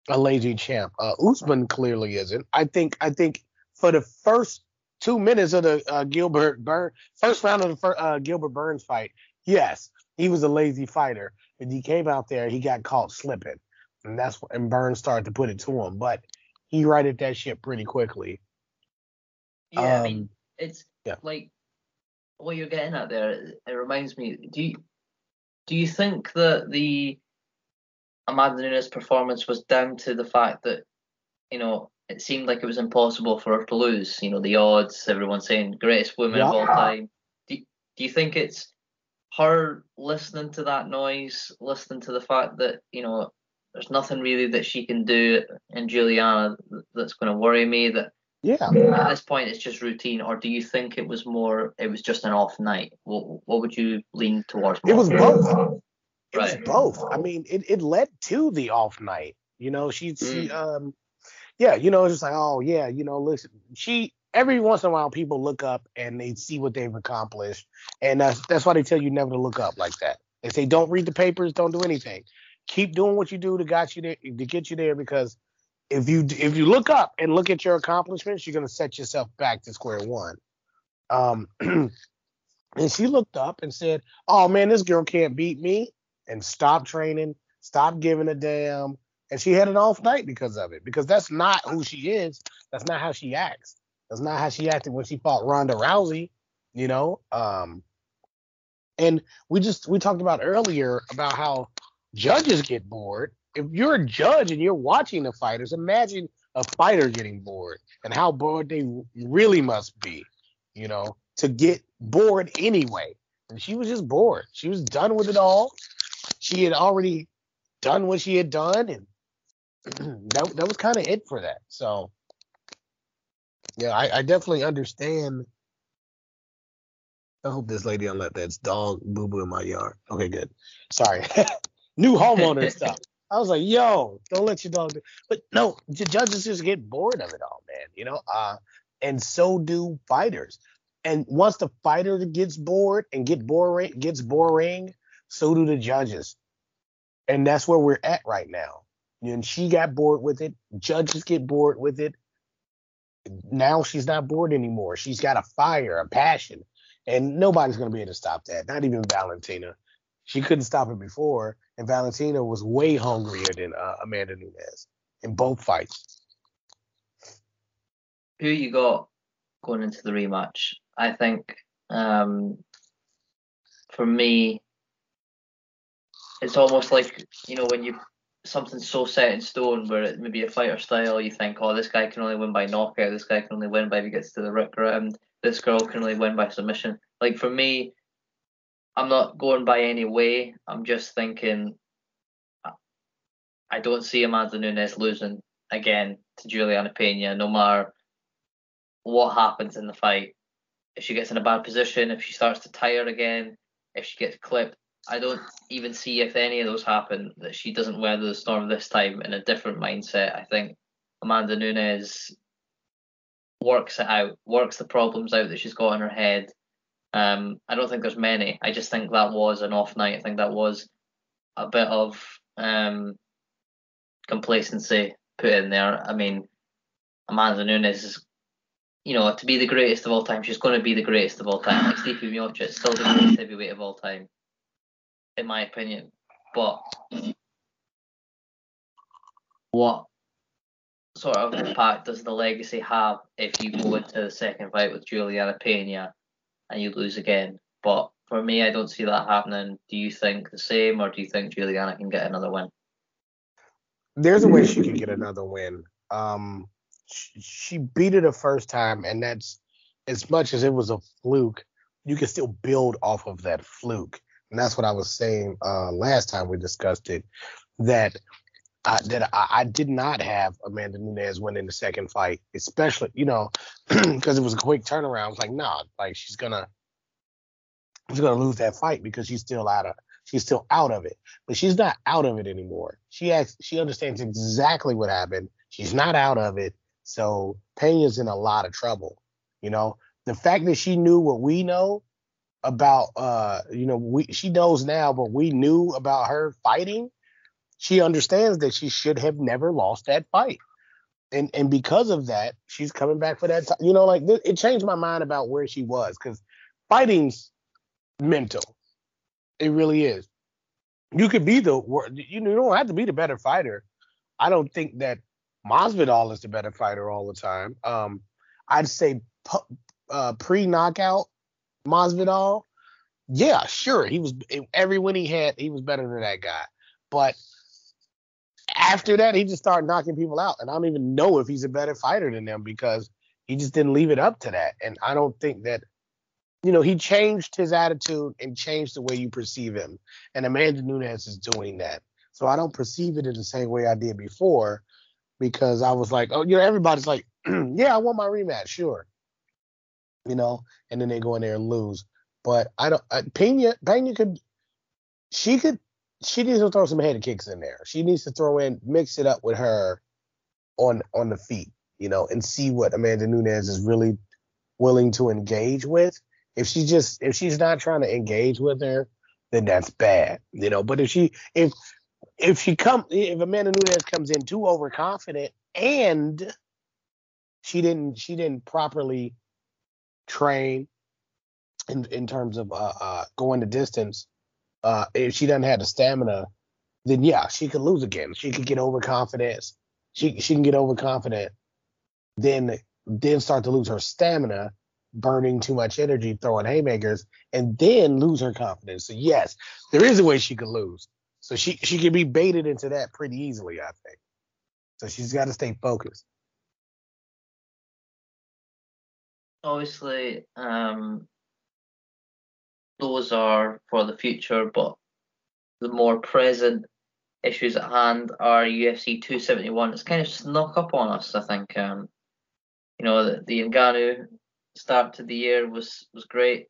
a lazy champ? Uh Usman clearly isn't. I think I think for the first two minutes of the uh, Gilbert Burn first round of the first, uh, Gilbert Burns fight, yes, he was a lazy fighter. and he came out there, he got caught slipping, and that's and Burns started to put it to him. But he righted that shit pretty quickly. Yeah, um, I mean, it's yeah. like what you're getting at there. It reminds me. Do you do you think that the Amanda Nunes performance was down to the fact that you know it seemed like it was impossible for her to lose? You know, the odds, everyone saying greatest woman yeah. of all time. Do, do you think it's her listening to that noise, listening to the fact that you know there's nothing really that she can do in Julianna that's going to worry me. That yeah, at this point it's just routine. Or do you think it was more? It was just an off night. What What would you lean towards? It was both. It right. was both. I mean, it, it led to the off night. You know, she mm. she um yeah, you know, it's just like oh yeah, you know, listen, she every once in a while people look up and they see what they've accomplished, and that's that's why they tell you never to look up like that. They say don't read the papers, don't do anything. Keep doing what you do to got you there to get you there because if you if you look up and look at your accomplishments, you're gonna set yourself back to square one. Um, and she looked up and said, "Oh man, this girl can't beat me," and stop training, stop giving a damn. And she had an off night because of it, because that's not who she is. That's not how she acts. That's not how she acted when she fought Ronda Rousey, you know. Um, and we just we talked about earlier about how judges get bored. If you're a judge and you're watching the fighters, imagine a fighter getting bored and how bored they really must be, you know, to get bored anyway. And she was just bored. She was done with it all. She had already done what she had done, and that that was kind of it for that. So yeah, I, I definitely understand I hope this lady don't let that dog boo boo in my yard. Okay, good. Sorry. New homeowner stuff. I was like, yo, don't let your dog do. But no, the judges just get bored of it all, man. You know, uh, and so do fighters. And once the fighter gets bored and get boring, gets boring, so do the judges. And that's where we're at right now. And she got bored with it. Judges get bored with it. Now she's not bored anymore. She's got a fire, a passion, and nobody's to be able to stop that. Not even Valentina. She couldn't stop it before, and Valentina was way hungrier than uh, Amanda Nunes in both fights. Who you got going into the rematch? I think um, for me, it's almost like you know when you something's so set in stone where it maybe a fighter style you think oh this guy can only win by knockout this guy can only win by if he gets to the round ground this girl can only win by submission like for me i'm not going by any way i'm just thinking i don't see amanda nunes losing again to julianna peña no matter what happens in the fight if she gets in a bad position if she starts to tire again if she gets clipped I don't even see if any of those happen that she doesn't weather the storm this time in a different mindset. I think Amanda Nunes works it out, works the problems out that she's got in her head. Um, I don't think there's many. I just think that was an off night. I think that was a bit of um, complacency put in there. I mean, Amanda Nunes is, you know, to be the greatest of all time, she's going to be the greatest of all time. Like Stipe Miocic, still the greatest heavyweight of all time in my opinion. But what sort of impact does the legacy have if you go into the second fight with Julianna Peña and you lose again? But for me, I don't see that happening. Do you think the same, or do you think Julianna can get another win? There's a way she can get another win. Um, she, she beat it the first time, and that's as much as it was a fluke. You can still build off of that fluke and that's what I was saying uh, last time we discussed it, that That I, I, did not have Amanda Nunes win in the second fight, especially you know because it was a quick turnaround. I was like, nah, like she's gonna she's gonna lose that fight because she's still out of she's still out of it, but she's not out of it anymore. She has she understands exactly what happened. She's not out of it, so Peña's in a lot of trouble. You know, the fact that she knew what we know about uh you know we she knows now but we knew about her fighting she understands that she should have never lost that fight. And and because of that she's coming back for that time you know like th- it changed my mind about where she was because fighting's mental. It really is. You could be the you know you don't have to be the better fighter. I don't think that Masvidal is the better fighter all the time. Um i'd say uh, pre-knockout Masvidal, yeah, sure, he was every win he had, he was better than that guy. But after that, he just started knocking people out, and I don't even know if he's a better fighter than them because he just didn't leave it up to that. And I don't think that, you know, he changed his attitude and changed the way you perceive him. And Amanda Nunes is doing that. So I don't perceive it in the same way I did before because I was like, oh, you know, everybody's like, yeah, I want my rematch, sure you know, and then they go in there and lose. But I don't. Uh, Peña Peña could, she could, she needs to throw some head kicks in there. She needs to throw in, mix it up with her on on the feet, you know, and see what Amanda Nunes is really willing to engage with. If she just if she's not trying to engage with her, then that's bad, you know. But if she if if she come if Amanda Nunes comes in too overconfident and she didn't she didn't properly train in in terms of uh, uh, going the distance. Uh, if she doesn't have the stamina, then yeah, she could lose again. She could get overconfident. She she can get overconfident, then then start to lose her stamina, burning too much energy, throwing haymakers, and then lose her confidence. So yes, there is a way she could lose. So she she can be baited into that pretty easily, I think. So she's got to stay focused. obviously um, those are for the future, but the more present issues at hand are UFC 271. It's kind of snuck up on us, I think. Um, you know, the, the start to the year was was great.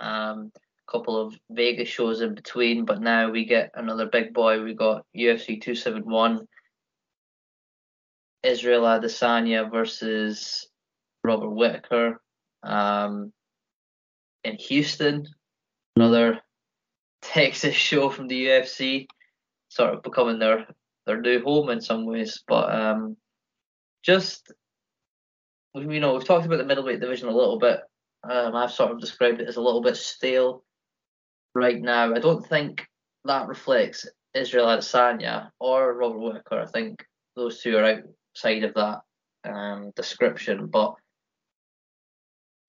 Um, a couple of Vegas shows in between, but now we get another big boy. We got UFC 271, Israel Adesanya versus Robert Whitaker um, in Houston. Another Texas show from the UFC, sort of becoming their their new home in some ways. But um, just you know, we've talked about the middleweight division a little bit. Um, I've sort of described it as a little bit stale right now. I don't think that reflects Israel Adesanya or Robert Whittaker. I think those two are outside of that um, description. But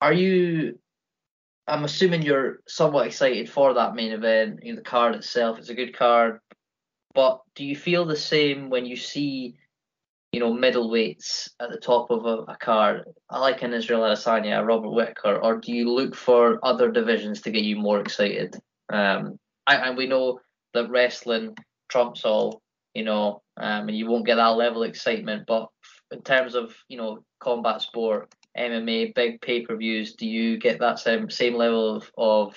are you? I'm assuming you're somewhat excited for that main event. You know, the card itself is a good card, but do you feel the same when you see, you know, middleweights at the top of a, a card? I like an Israel Adesanya, Robert Whittaker, or do you look for other divisions to get you more excited? Um, I, and we know that wrestling trumps all, you know, um, and you won't get that level of excitement. But in terms of, you know, combat sport, MMA, big pay per views, do you get that same same level of, of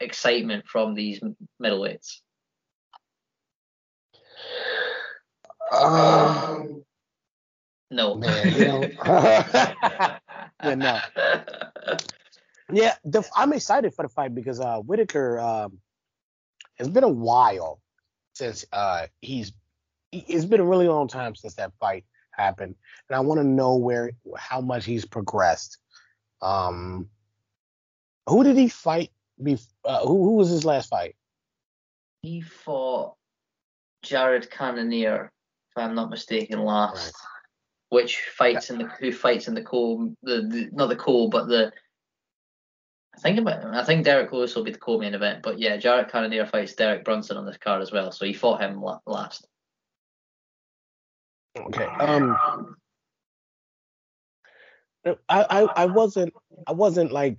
excitement from these middleweights? Um, no. Man, you know, yeah, no. Yeah, the, I'm excited for the fight because uh, Whittaker. Um, it's been a while since uh, he's. It's been a really long time since that fight happened, and I want to know where how much he's progressed. Um, who did he fight? Bef- uh, who who was his last fight? He fought Jared Cannonier, if I'm not mistaken, last. Right. Which fights in the who fights in the co the, the not the co but the I think about I think Derrick Lewis will be the co-main event, but yeah, Jared Cannonier fights Derek Brunson on this card as well, so he fought him last. Okay. Um. I, I, I wasn't I wasn't like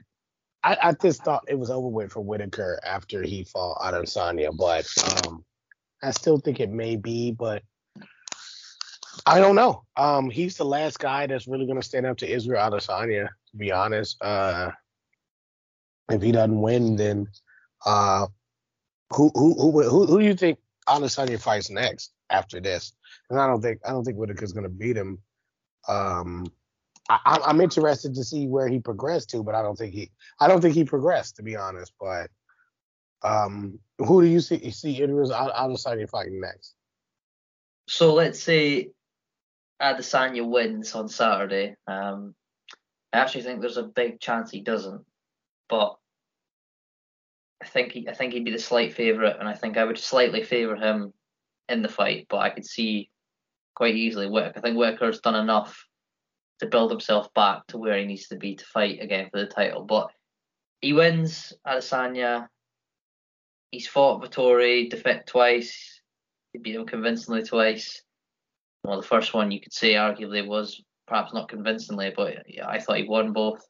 I, I just thought it was over with for Whittaker after he fought Adesanya, but um I still think it may be, but I don't know. Um he's the last guy that's really gonna stand up to Israel Adesanya, to be honest. Uh if he doesn't win, then uh who who who who, who do you think Adesanya fights next after this? and I don't think I don't think Whittaker's going to beat him. Um, I, I'm interested to see where he progressed to, but I don't think he I don't think he progressed to be honest. But um, who do you see see Israel Adesanya fighting next? So let's say Adesanya wins on Saturday. Um, I actually think there's a big chance he doesn't, but I think he, I think he'd be the slight favourite, and I think I would slightly favour him in the fight. But I could see quite easily. Work. I think Whittaker's done enough to build himself back to where he needs to be to fight again for the title. But he wins Adesanya. He's fought Vettori, defeat twice. He beat him convincingly twice. Well, the first one you could say arguably was perhaps not convincingly, but I thought he won both.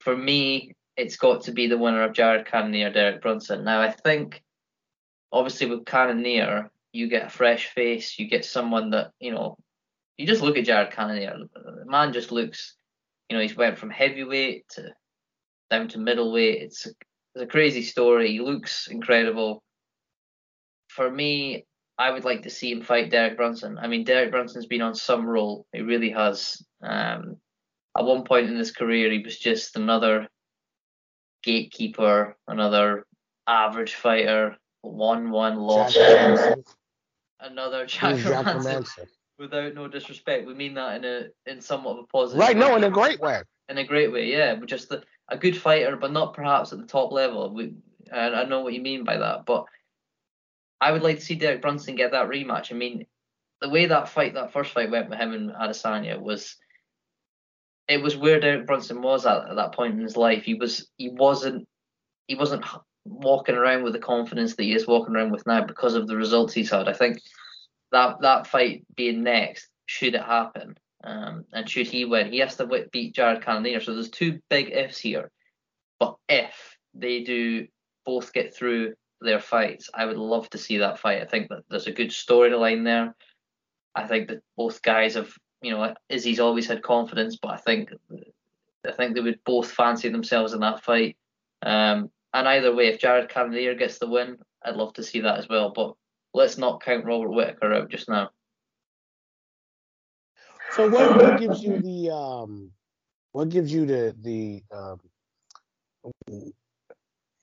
For me, it's got to be the winner of Jared Cannonier, Derek Brunson. Now, I think, obviously, with Cannonier, you get a fresh face, you get someone that, you know, you just look at Jared Cannonier, the man just looks, you know, he's went from heavyweight to down to middleweight. It's a, it's a crazy story. He looks incredible. For me, I would like to see him fight Derek Brunson. I mean, Derek Brunson's been on some roll. He really has. Um, at one point in his career, he was just another gatekeeper, another average fighter, one one loss another Jack, Jack Hermansson. Without no disrespect, we mean that in a in somewhat of a positive. Right, way. no, in a great way. In a great way, yeah. But just the, a good fighter, but not perhaps at the top level. We, and I know what you mean by that, but I would like to see Derek Brunson get that rematch. I mean, the way that fight, that first fight went with him and Adesanya was, it was where Derek Brunson was at, at that point in his life. He was, he wasn't, he wasn't walking around with the confidence that he is walking around with now because of the results he's had. I think that that fight being next, should it happen, um, and should he win, he has to beat Jared Cannonier. So there's two big ifs here. But if they do both get through their fights, I would love to see that fight. I think that there's a good storyline there. I think that both guys have, you know, Izzy's always had confidence, but I think I think they would both fancy themselves in that fight Um, and either way, if Jared Cannonier gets the win, I'd love to see that as well. But let's not count Robert Whittaker out just now. So what, what gives you the um what gives you the the um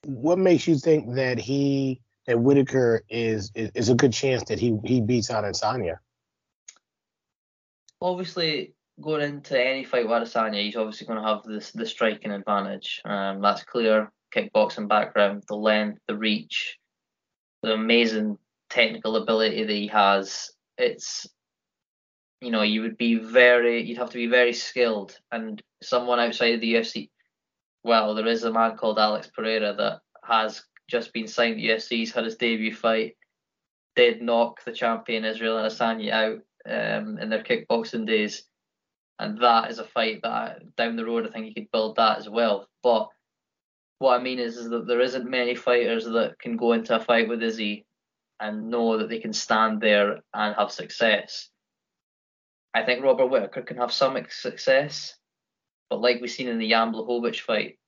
what makes you think that he that Whittaker is, is is a good chance that he he beats out Adesanya? Obviously, going into any fight with Adesanya, he's obviously going to have this the striking advantage. Um, that's clear. Kickboxing background, the length, the reach, the amazing technical ability that he has. It's you know, you would be very, you'd have to be very skilled, and someone outside of the UFC. Well, there is a man called Alex Pereira that has just been signed to UFC. He's had his debut fight, did knock the champion Israel Adesanya out um, in their kickboxing days, and that is a fight that down the road I think you could build that as well. But what I mean is, is that there isn't many fighters that can go into a fight with Izzy and know that they can stand there and have success. I think Robert Whittaker can have some success, but like we've seen in the Jan Blachowicz fight,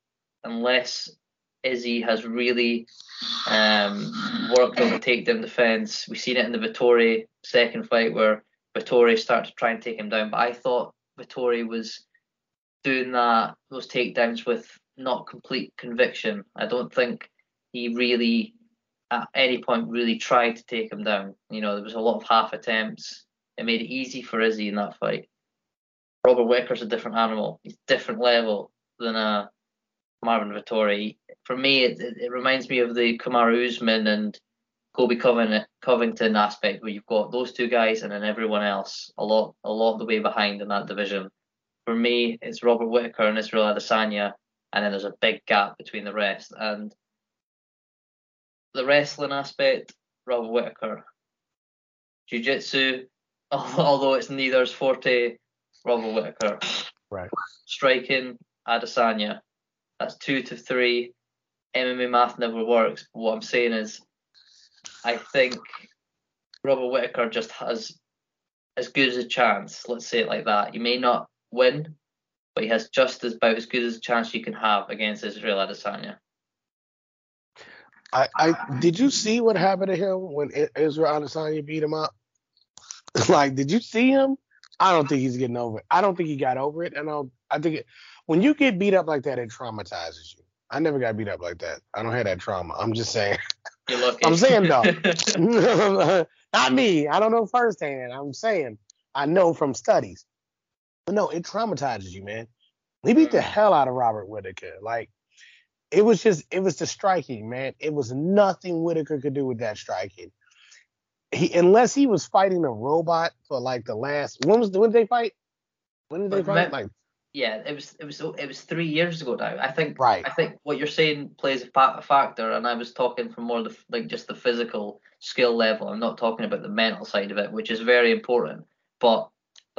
unless Izzy has really um, worked on the takedown defense, we've seen it in the Vettori second fight where Vettori started to try and take him down, but I thought Vettori was doing that those takedowns with not complete conviction. I don't think he really at any point really tried to take him down. You know, there was a lot of half attempts. It made it easy for Izzy in that fight. Robert Whittaker's a different animal. He's different level than uh, Marvin Vettori. For me, it, it, it, reminds me of the Kamaru Usman and Colby Covington, Covington aspect, where you've got those two guys and then everyone else a lot, a lot of the way behind in that division. For me, it's Robert Whittaker and Israel Adesanya, and then there's a big gap between the rest. And the wrestling aspect, Robert Whittaker. Jiu-jitsu, although it's neither's forte, Robert Whittaker. Right. Striking, Adesanya. That's two to three. MMA math never works. But what I'm saying is, I think Robert Whittaker just has as good as a chance. Let's say it like that. He may not win, but he has just as about as good as a chance you can have against Israel Adesanya. I, I did you see what happened to him when Israel Adesanya beat him up? like, did you see him? I don't think he's getting over it. I don't think he got over it. And I, I think it, when you get beat up like that, it traumatizes you. I never got beat up like that. I don't have that trauma. I'm just saying. You're lucky. I'm saying though, not me. I don't know firsthand. I'm saying I know from studies. But no, it traumatizes you, man. He beat the mm. hell out of Robert Whittaker. Like it was just it was the striking, man. It was nothing Whittaker could do with that striking he unless he was fighting a robot for like the last when was when did they fight? When did they fight? Like yeah, it was it was it was three years ago now. I think right. I think what you're saying plays a factor, and I was talking from more the like just the physical skill level. I'm not talking about the mental side of it, which is very important. But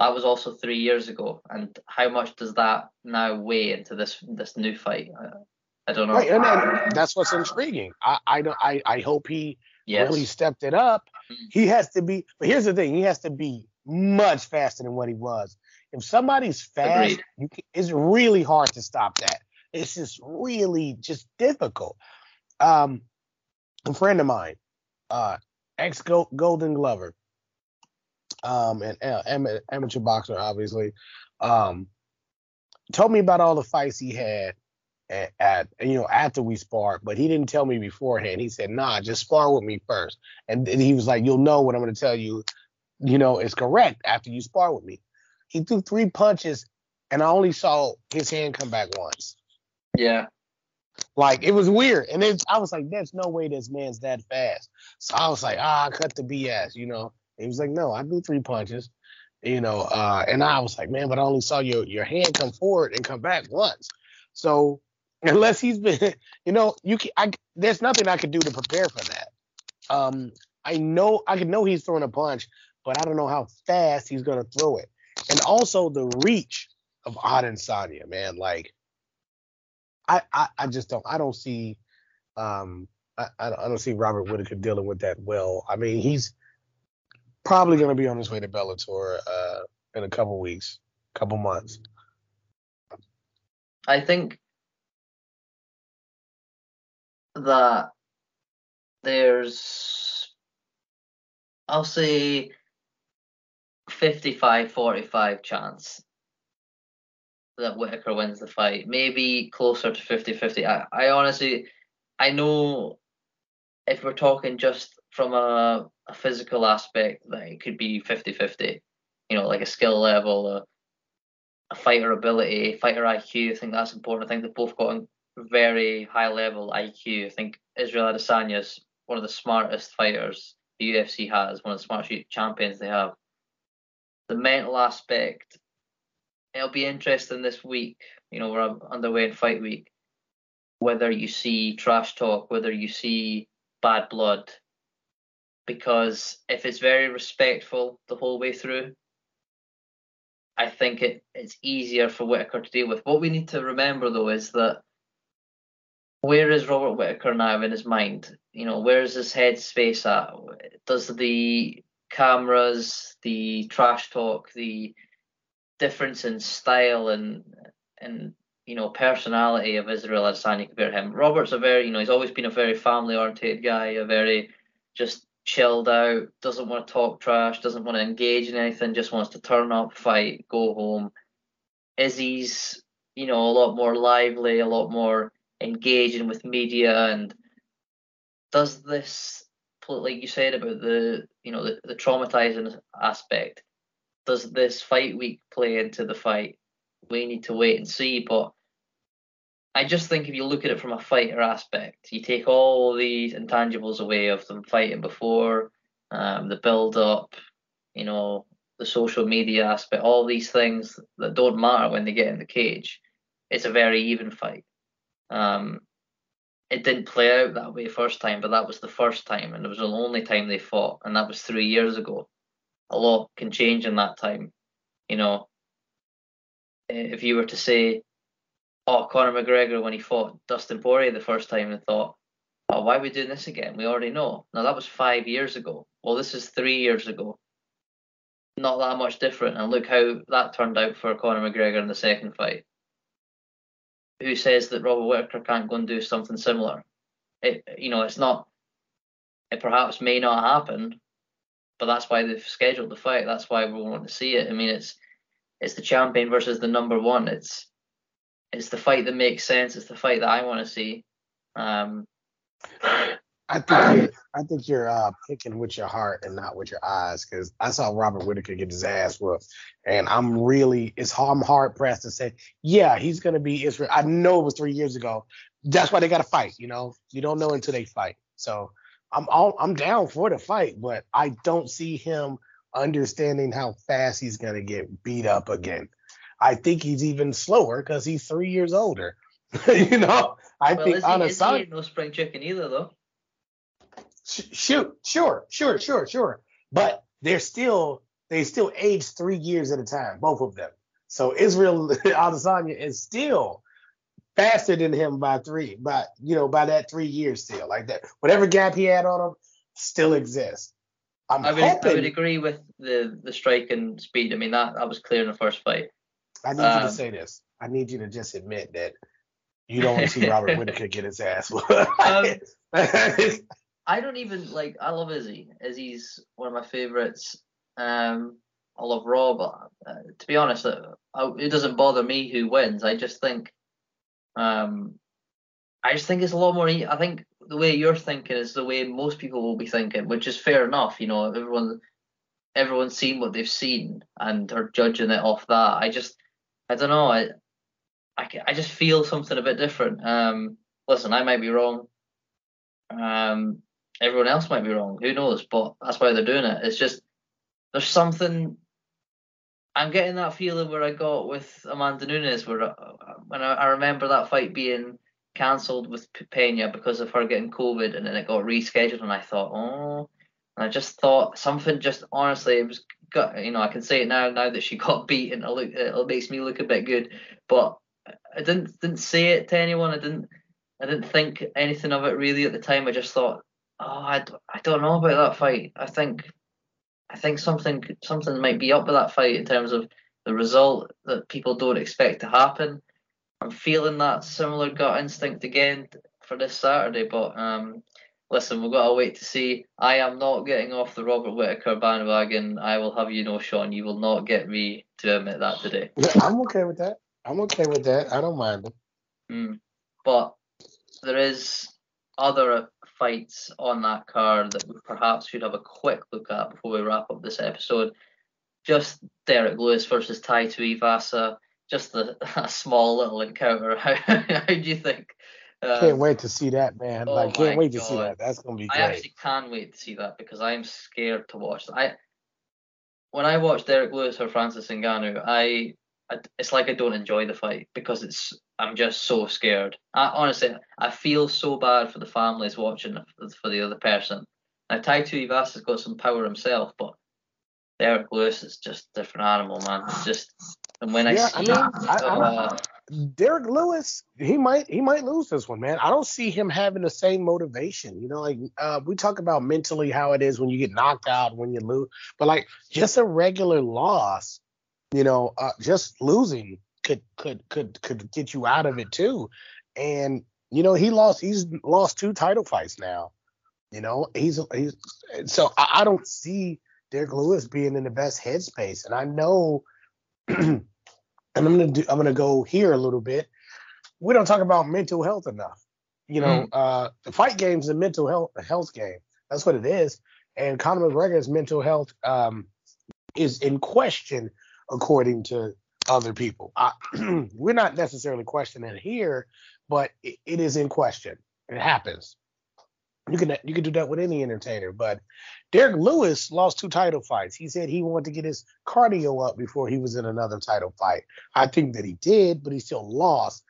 that was also three years ago, and how much does that now weigh into this this new fight? I, I don't know. Right, and that's what's intriguing. I I don't I I hope he yes. really stepped it up. Mm-hmm. He has to be, but here's the thing: he has to be much faster than what he was. If somebody's fast, you can, it's really hard to stop that. It's just really just difficult. Um, a friend of mine, uh, ex Golden Glover, um, and uh, amateur boxer, obviously, um, told me about all the fights he had at, at, you know after we sparred, but he didn't tell me beforehand. He said, "Nah, just spar with me first. And, and he was like, "You'll know what I'm going to tell you, you know, is correct after you spar with me." He threw three punches, and I only saw his hand come back once. Yeah. Like it was weird, and then I was like, "There's no way this man's that fast." So I was like, "Ah, cut the BS," you know. He was like, "No, I do three punches." you know uh, and i was like man but i only saw your your hand come forward and come back once so unless he's been, you know, you can. I, there's nothing I could do to prepare for that. Um, I know I can know he's throwing a punch, but I don't know how fast he's gonna throw it, and also the reach of Adesanya, man. Like, I, I, I just don't. I don't see. Um, I, I don't see Robert Whittaker dealing with that well. I mean, he's probably gonna be on his way to Bellator uh, in a couple weeks, couple months. I think that there's, I'll say, 55 45 chance that Whittaker wins the fight. Maybe closer to 50 50. I, I honestly, I know if we're talking just from a, a physical aspect, that it could be 50 50. You know, like a skill level, a, a fighter ability, fighter IQ. I think that's important. I think they've both got a very high level IQ. I think Israel Adesanya is one of the smartest fighters the UFC has, one of the smartest champions they have. The mental aspect, it'll be interesting this week. You know, we're underway in fight week. Whether you see trash talk, whether you see bad blood, because if it's very respectful the whole way through, I think it, it's easier for Whittaker to deal with. What we need to remember though is that where is Robert Whittaker now in his mind? You know, where is his head space at? Does the cameras, the trash talk, the difference in style and and you know personality of Israel Adesanya compared to him. Robert's a very you know he's always been a very family oriented guy, a very just chilled out, doesn't want to talk trash, doesn't want to engage in anything, just wants to turn up, fight, go home. Izzy's you know a lot more lively, a lot more engaging with media, and does this like you said about the you know the, the traumatizing aspect does this fight week play into the fight? We need to wait and see. But I just think if you look at it from a fighter aspect, you take all these intangibles away of them fighting before, um, the build up, you know, the social media aspect, all these things that don't matter when they get in the cage. It's a very even fight. Um, it didn't play out that way first time, but that was the first time, and it was the only time they fought, and that was three years ago a lot can change in that time. You know, if you were to say, oh, Conor McGregor when he fought Dustin Poirier the first time and thought, oh, why are we doing this again? We already know. Now that was five years ago. Well, this is three years ago. Not that much different. And look how that turned out for Conor McGregor in the second fight. Who says that Robert Whittaker can't go and do something similar? It, you know, it's not. It perhaps may not happen, but that's why they've scheduled the fight. That's why we want to see it. I mean, it's it's the champion versus the number one. It's it's the fight that makes sense. It's the fight that I want to see. Um, I think I think you're uh, picking with your heart and not with your eyes because I saw Robert Whittaker get his ass whooped, and I'm really it's I'm hard pressed to say yeah he's gonna be Israel. I know it was three years ago. That's why they got to fight. You know, you don't know until they fight. So I'm all I'm down for the fight, but I don't see him understanding how fast he's gonna get beat up again. I think he's even slower because he's three years older. you know, I well, think is he, on a is he no spring chicken either though. shoot, sure, sure, sure, sure, but they're still they still age three years at a time, both of them. So Israel Adesanya is still faster than him by three, by you know, by that three years still. Like that, whatever gap he had on him still exists. I'm I would, hoping. I would agree with the the strike and speed. I mean that that was clear in the first fight. I need you to Um, say this. I need you to just admit that you don't want to see Robert Whittaker get his ass. Um, I don't even like. I love Izzy. Izzy's one of my favorites. Um, I love Rob. Uh, to be honest, uh, I, it doesn't bother me who wins. I just think, um, I just think it's a lot more. I think the way you're thinking is the way most people will be thinking, which is fair enough. You know, everyone, everyone's seen what they've seen and are judging it off that. I just, I don't know. I, I, I just feel something a bit different. Um, listen, I might be wrong. Um, everyone else might be wrong. Who knows? But that's why they're doing it. It's just there's something. I'm getting that feeling where I got with Amanda Nunes, where uh, when I, I remember that fight being cancelled with Peña because of her getting COVID, and then it got rescheduled, and I thought, oh, and I just thought something. Just honestly, it was got. You know, I can say it now. Now that she got beaten, it look it makes me look a bit good. But I didn't didn't say it to anyone. I didn't I didn't think anything of it really at the time. I just thought, oh, I, I don't know about that fight. I think I think something something might be up with that fight in terms of the result that people don't expect to happen. I'm feeling that similar gut instinct again for this Saturday. But um, listen, we've got to wait to see. I am not getting off the Robert Whittaker bandwagon. I will have you know, Sean, you will not get me to admit that today. I'm okay with that. I'm okay with that. I don't mind it. Mm. But there is other fights on that card that we perhaps should have a quick look at before we wrap up this episode. Just Derrick Lewis versus Tai Tuivasa. Just a, a small little encounter. How, how do you think? Um, can't wait to see that, man. Oh like, can't wait God. to see that. That's gonna be great. I actually can't wait to see that because I'm scared to watch that. I when I watch Derrick Lewis or Francis Ngannou, I, I it's like I don't enjoy the fight because it's I'm just so scared. I, honestly, I feel so bad for the families watching for the other person. Now, Tai Tuivasa's got some power himself, but Derrick Lewis is just a different animal, man. It's just, and when yeah, I see, I mean, I, uh, Derrick Lewis, he might he might lose this one, man. I don't see him having the same motivation. You know, like uh, we talk about mentally how it is when you get knocked out, when you lose, but like just a regular loss, you know, uh, just losing could could could could get you out of it too. And you know, he lost he's lost two title fights now. You know, he's he's so I, I don't see Derrick Lewis being in the best headspace. And I know and I'm gonna do I'm gonna go here a little bit. We don't talk about mental health enough. You know, mm. uh the fight game's a mental health a health game. That's what it is. And Conor McGregor's mental health um is in question according to other people. I, we're not necessarily questioning it here, but it, it is in question. It happens. You can you can do that with any entertainer, but Derrick Lewis lost two title fights. He said he wanted to get his cardio up before he was in another title fight. I think that he did, but he still lost.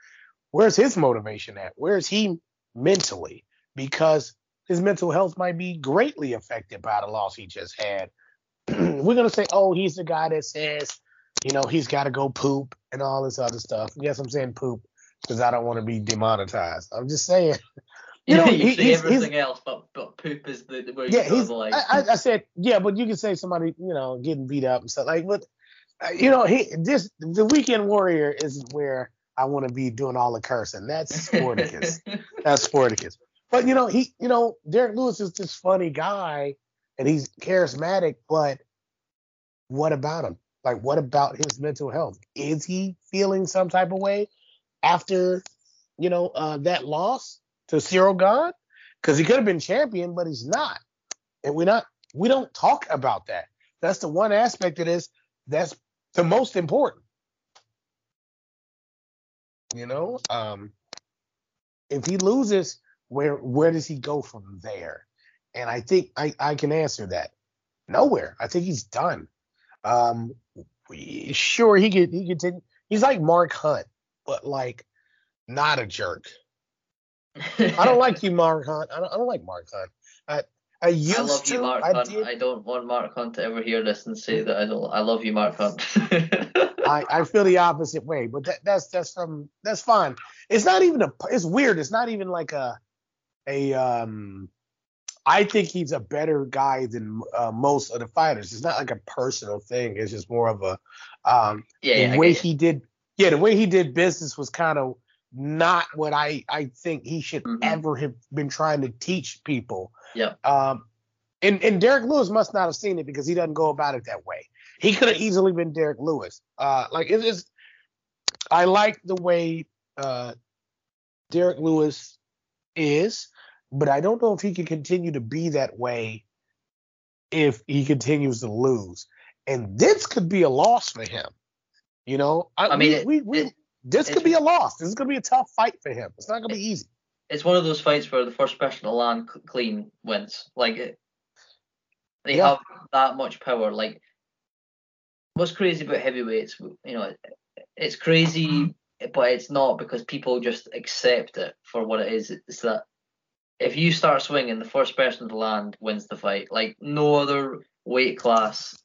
Where's his motivation at? Where's he mentally? Because his mental health might be greatly affected by the loss he just had. We're gonna say, oh, he's the guy that says you know, he's got to go poop and all this other stuff. Yes, I'm saying poop because I don't want to be demonetized. I'm just saying. You know, you he, say he's, everything he's, else, but but poop is the, the where yeah, he's, like. I, I, said yeah, but you can say somebody you know getting beat up and stuff like, but uh, you know, he this the weekend warrior is where I want to be doing all the cursing. That's Sporticus. That's Sporticus. But you know, he you know Derrick Lewis is this funny guy and he's charismatic, but what about him? Like, what about his mental health? Is he feeling some type of way after, you know, uh, that loss to Ciryl Gane? Because he could have been champion, but he's not. And we're not, we don't talk about that. That's the one aspect of this that's the most important. You know, um, if he loses, where where does he go from there? And I think I, I can answer that. Nowhere. I think he's done. Um, sure he could he could take he's like Mark Hunt, but like not a jerk. I don't like you, Mark Hunt. I don't, I don't like Mark Hunt. I I used I love to. You, Mark I Hunt. Did. I don't want Mark Hunt to ever hear this and say that I don't. I love you, Mark Hunt. I, I feel the opposite way, but that, that's that's um that's fine. It's not even a. It's weird. It's not even like a a um I think he's a better guy than uh, most of the fighters. It's not like a personal thing. It's just more of a um, yeah, the way he did. Yeah, the way he did business was kind of not what I I think he should mm-hmm. ever have been trying to teach people. Yeah. Um, and and Derrick Lewis must not have seen it because he doesn't go about it that way. He could have easily been Derrick Lewis. Uh, like it is. I like the way uh, Derrick Lewis is but I don't know if he can continue to be that way if he continues to lose. And this could be a loss for him. You know, I, I mean, we, it, we, we it, this could be a loss. This is going to be a tough fight for him. It's not going to be easy. It's one of those fights where the first person to land clean wins. Like it, they yeah. have that much power. Like what's crazy about heavyweights, you know, it's crazy, but it's not because people just accept it for what it is. It's that if you start swinging, the first person to land wins the fight. Like no other weight class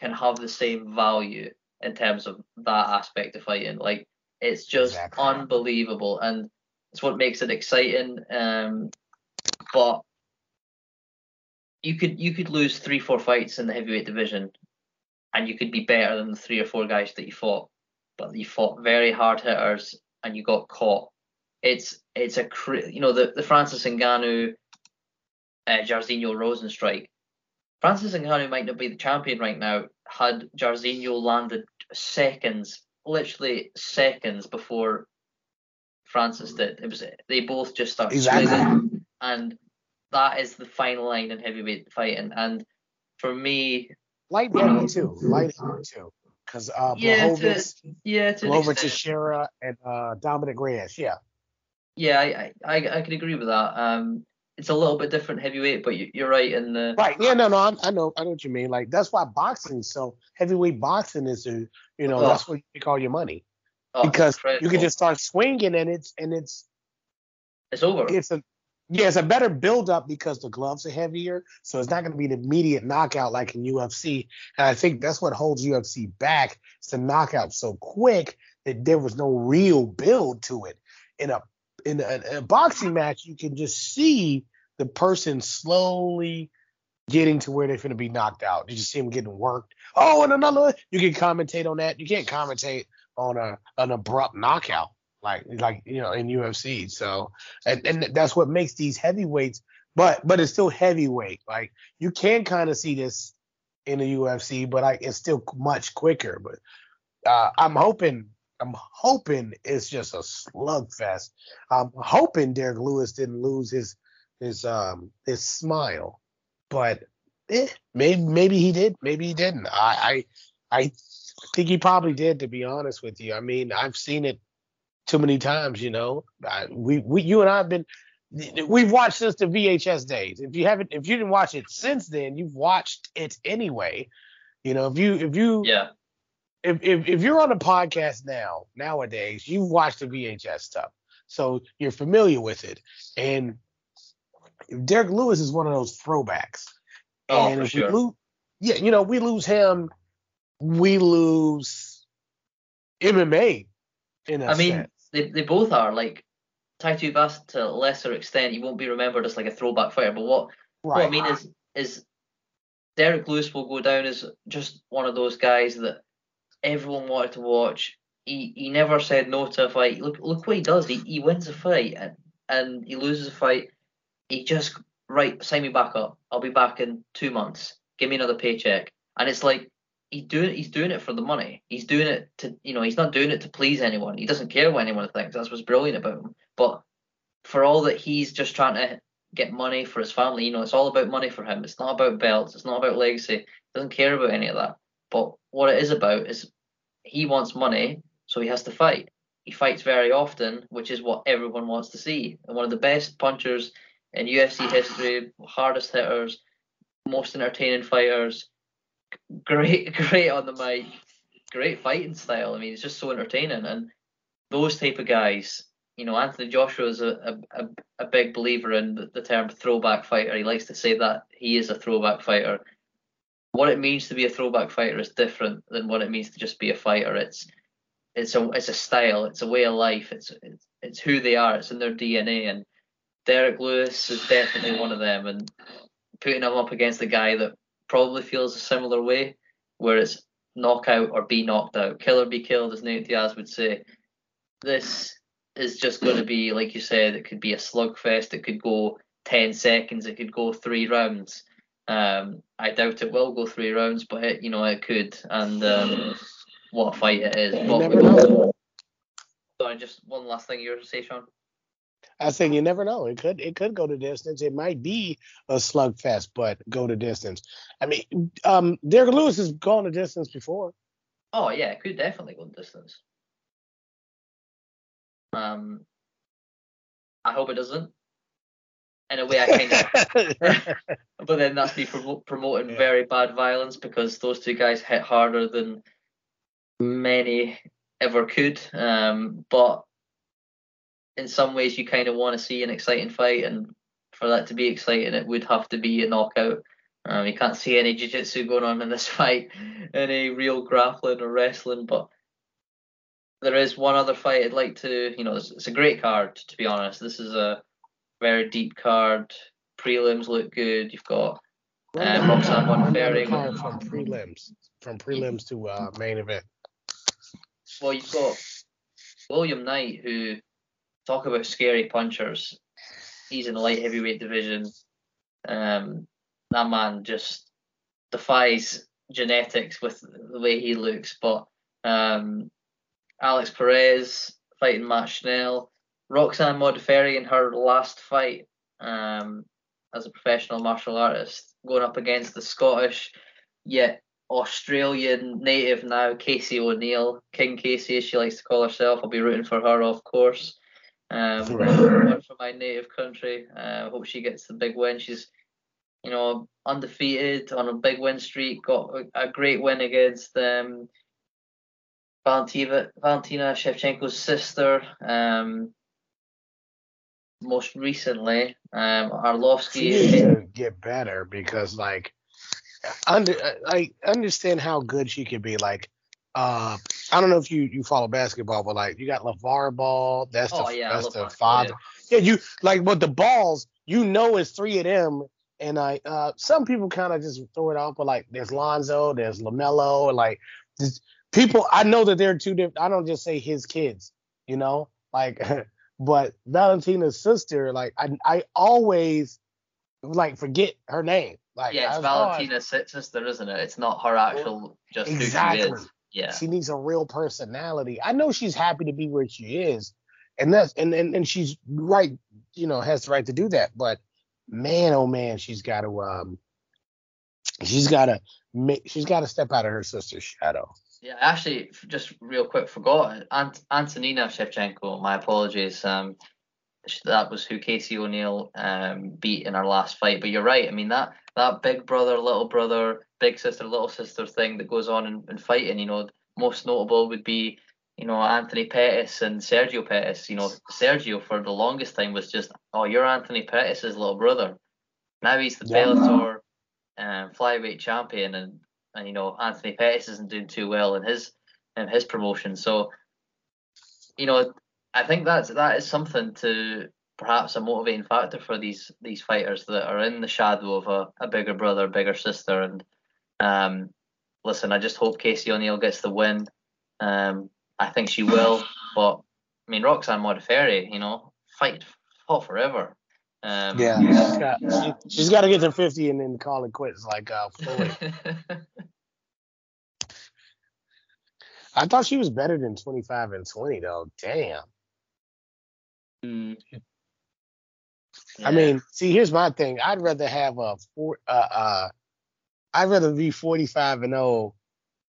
can have the same value in terms of that aspect of fighting. Like it's just exactly. unbelievable, and it's what makes it exciting. Um, but you could you could lose three four fights in the heavyweight division, and you could be better than the three or four guys that you fought. But you fought very hard hitters, and you got caught. It's it's a you know the the Francis Ngannou, uh, Jairzinho Rozenstruik. Francis Ngannou might not be the champion right now had Jairzinho landed seconds, literally seconds before Francis did. It was they both just started exactly. swinging, and that is the fine line in heavyweight fighting. And for me, light heavy too, light heavy too, because uh, yeah, Blachowicz, to, yeah, to over Teixeira and uh, Dominick Reyes, yeah. Yeah, I, I I can agree with that. Um, it's a little bit different heavyweight, but you, are right in the right. Yeah, no, no, I, I, know, I know what you mean. Like that's why boxing, so heavyweight boxing is, a, you know, oh. that's where you make all your money oh, because you can just start swinging and it's and it's it's over. It's a yeah, it's a better build up because the gloves are heavier, so it's not going to be an immediate knockout like in UFC. And I think that's what holds UFC back. It's the knockout so quick that there was no real build to it. In a in a, a boxing match, you can just see the person slowly getting to where they're going to be knocked out. You just see them getting worked. Oh, and another, you can commentate on that. You can't commentate on a an abrupt knockout like like you know in UFC. So and, and that's what makes these heavyweights, but but it's still heavyweight. Like you can kind of see this in the UFC, but I, it's still much quicker. But uh, I'm hoping I'm hoping it's just a slugfest. I'm hoping Derrick Lewis didn't lose his his um his smile, but eh, maybe maybe he did, maybe he didn't. I I I think he probably did, to be honest with you. I mean, I've seen it too many times, you know. I, we we you and I have been we've watched since the VHS days. If you haven't if you didn't watch it since then, you've watched it anyway. You know, if you if you yeah if, if, if you're on a podcast now, nowadays, you watch the VHS stuff. So you're familiar with it. And Derrick Lewis is one of those throwbacks. Oh, and for sure. Lose, yeah, you know, we lose him, we lose MMA in a I mean, sense. They, they both are. Like Tai Tuivasa to a lesser extent, he won't be remembered as like a throwback fighter. But what, right. what I mean is is Derrick Lewis will go down as just one of those guys that everyone wanted to watch. He he never said no to a fight. Look look what he does. He he wins a fight and, and he loses a fight. He just right sign me back up. I'll be back in two months. Give me another paycheck. And it's like he's doing he's doing it for the money. He's doing it to you know he's not doing it to please anyone. He doesn't care what anyone thinks. That's what's brilliant about him. But for all that he's just trying to get money for his family, you know, it's all about money for him. It's not about belts. It's not about legacy. He doesn't care about any of that. But what it is about is he wants money, so he has to fight. He fights very often, which is what everyone wants to see. And one of the best punchers in UFC history, hardest hitters, most entertaining fighters, great, great on the mic, great fighting style. I mean, it's just so entertaining. And those type of guys, you know, Anthony Joshua is a, a, a big believer in the, the term throwback fighter. He likes to say that he is a throwback fighter what it means to be a throwback fighter is different than what it means to just be a fighter. It's it's a it's a style, it's a way of life, it's it's, it's who they are, it's in their DNA. And Derrick Lewis is definitely one of them. And putting him up against a guy that probably feels a similar way, where it's knockout or be knocked out, kill or be killed, as Nate Diaz would say. This is just going to be, like you said, it could be a slugfest. It could go 10 seconds. It could go three rounds. Um, I doubt it will go three rounds, but it, you know it could. And um, what a fight it is! You never know. Sorry, just one last thing you were to say, Sean. I think you never know. It could it could go to distance. It might be a slugfest, but go to distance. I mean, um, Derrick Lewis has gone to distance before. Oh yeah, it could definitely go to distance. Um, I hope it doesn't in a way I kind of, but then that's me promoting yeah. very bad violence because those two guys hit harder than many ever could. Um, but in some ways, you kind of want to see an exciting fight, and for that to be exciting, it would have to be a knockout. Um, you can't see any jiu-jitsu going on in this fight, any real grappling or wrestling, but there is one other fight I'd like to, you know, it's, it's a great card to be honest. This is a very deep card. Prelims look good. You've got uh, Roxanne Modafferi. From prelims, from prelims to uh, main event. Well, you've got William Knight, who talk about scary punchers. He's in the light heavyweight division. Um, that man just defies genetics with the way he looks. But um, Alex Perez fighting Matt Schnell, Roxanne Modafferi in her last fight um, as a professional martial artist, going up against the Scottish yet Australian native now, Casey O'Neill, King Casey as she likes to call herself. I'll be rooting for her, of course. Um, one for my native country. I uh, hope she gets the big win. She's, you know, undefeated on a big win streak. Got a, a great win against um, Valentina, Valentina Shevchenko's sister. Um, most recently, um, Arlovsky. She needs to get better because, like, under I understand how good she could be. Like, uh, I don't know if you you follow basketball, but like you got LeVar Ball. That's the oh, yeah, that's the father. Yeah. yeah, you like, but the balls, you know, it's three of them. And I, uh, some people kind of just throw it out, but like there's Lonzo, there's Lamelo, and like just people. I know that they're two different. I don't just say his kids, you know, like. but Valentina's sister, like I, I always like forget her name. Like, yeah, it's Valentina's sister, isn't it? It's not her actual just exactly. who she is. Yeah. She needs a real personality. I know she's happy to be where she is, and that's and and, and she's right, you know, has the right to do that. But man, oh man, she's got to um, she's got to make, she's got to step out of her sister's shadow. Yeah, I actually, just real quick, forgot Ant- Antonina Shevchenko. My apologies. Um, that was who Casey O'Neill um, beat in our last fight. But you're right. I mean that that big brother, little brother, big sister, little sister thing that goes on in, in fighting. You know, most notable would be you know Anthony Pettis and Sergio Pettis. You know, Sergio for the longest time was just oh you're Anthony Pettis's little brother. Now he's the yeah. Bellator um, flyweight champion, and and you know Anthony Pettis isn't doing too well in his in his promotion. So you know I think that's that is something to perhaps a motivating factor for these these fighters that are in the shadow of a, a bigger brother, bigger sister. And um, listen, I just hope Casey O'Neill gets the win. Um, I think she will, but I mean Roxanne Modafferi, you know, fight fought forever. Um, yeah, she's got, she, has got to get to 50 and then call it quits like uh, Floyd. I thought she was better than 25 and 20 though. Damn. Mm. Yeah. I mean, see, here's my thing. I'd rather have a four. Uh, uh, I'd rather be 45 and 0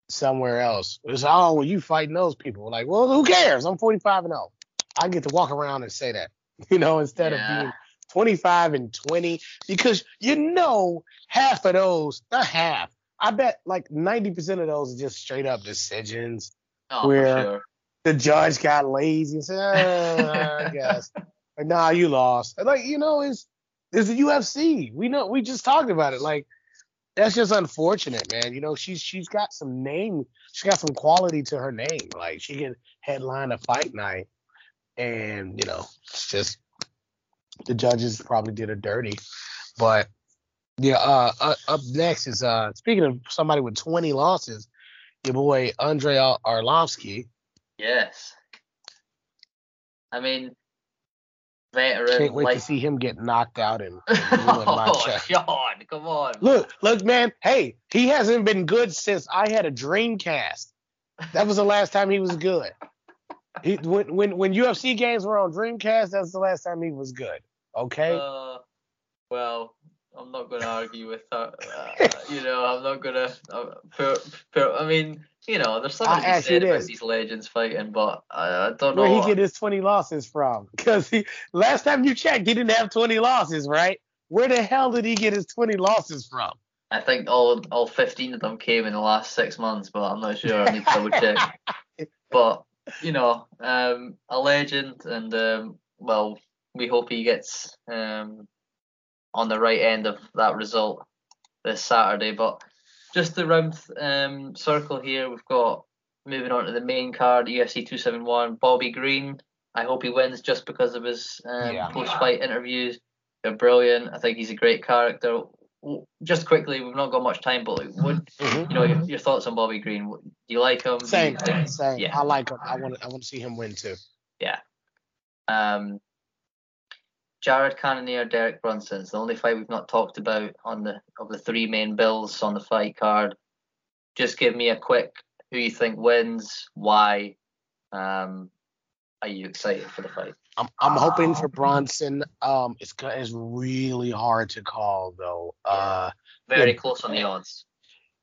somewhere else. It's oh, well, you fighting those people. Like, well, who cares? I'm 45 and 0. I get to walk around and say that, you know, instead yeah. of being 25 and 20, because you know half of those, not half. I bet like 90% of those are just straight up decisions oh, where sure the judge got lazy and said, oh, I guess. Like, nah, you lost. Like, you know, it's it's the UFC. We know we just talked about it. Like, that's just unfortunate, man. You know, she's she's got some name, she's got some quality to her name. Like she can headline a fight night. And, you know, it's just the judges probably did a dirty. But yeah, uh, uh up next is uh speaking of somebody with 20 losses, your boy Andrei Arlovsky Yes. I mean, veteran. Can't wait like... to see him get knocked out and, and oh, God, come on. Look, look, man. Hey, he hasn't been good since I had a Dreamcast. That was the last time he was good. He, when when when UFC games were on Dreamcast, that's the last time he was good. Okay. Uh, well, I'm not going to argue with that. Uh, you know, I'm not going to. Uh, I mean, you know, there's something to be said about these legends fighting, but I, I don't know where he get his 20 losses from. Because he last time you checked, he didn't have 20 losses, right? Where the hell did he get his 20 losses from? I think all all 15 of them came in the last six months, but I'm not sure. I need to double check. but you know, um, a legend, and um, well, we hope he gets um, on the right end of that result this Saturday. But just the round um, circle here, we've got moving on to the main card, UFC 271, Bobby Green. I hope he wins just because of his um, yeah. post-fight interviews. They're brilliant. I think he's a great character. Just quickly, we've not got much time, but what mm-hmm. you know your, your, thoughts on Bobby Green? Do you like him? Same, same. Yeah. I like him. I want I want to see him win too. Yeah, Um, Jared Cannonier, Derek Brunson. It's the only fight we've not talked about on the of the three main bills on the fight card. Just give me a quick who you think wins, why. Um, are you excited for the fight? I'm I'm hoping for Brunson. Um, it's it's really hard to call though. Uh, very yeah, close on the odds.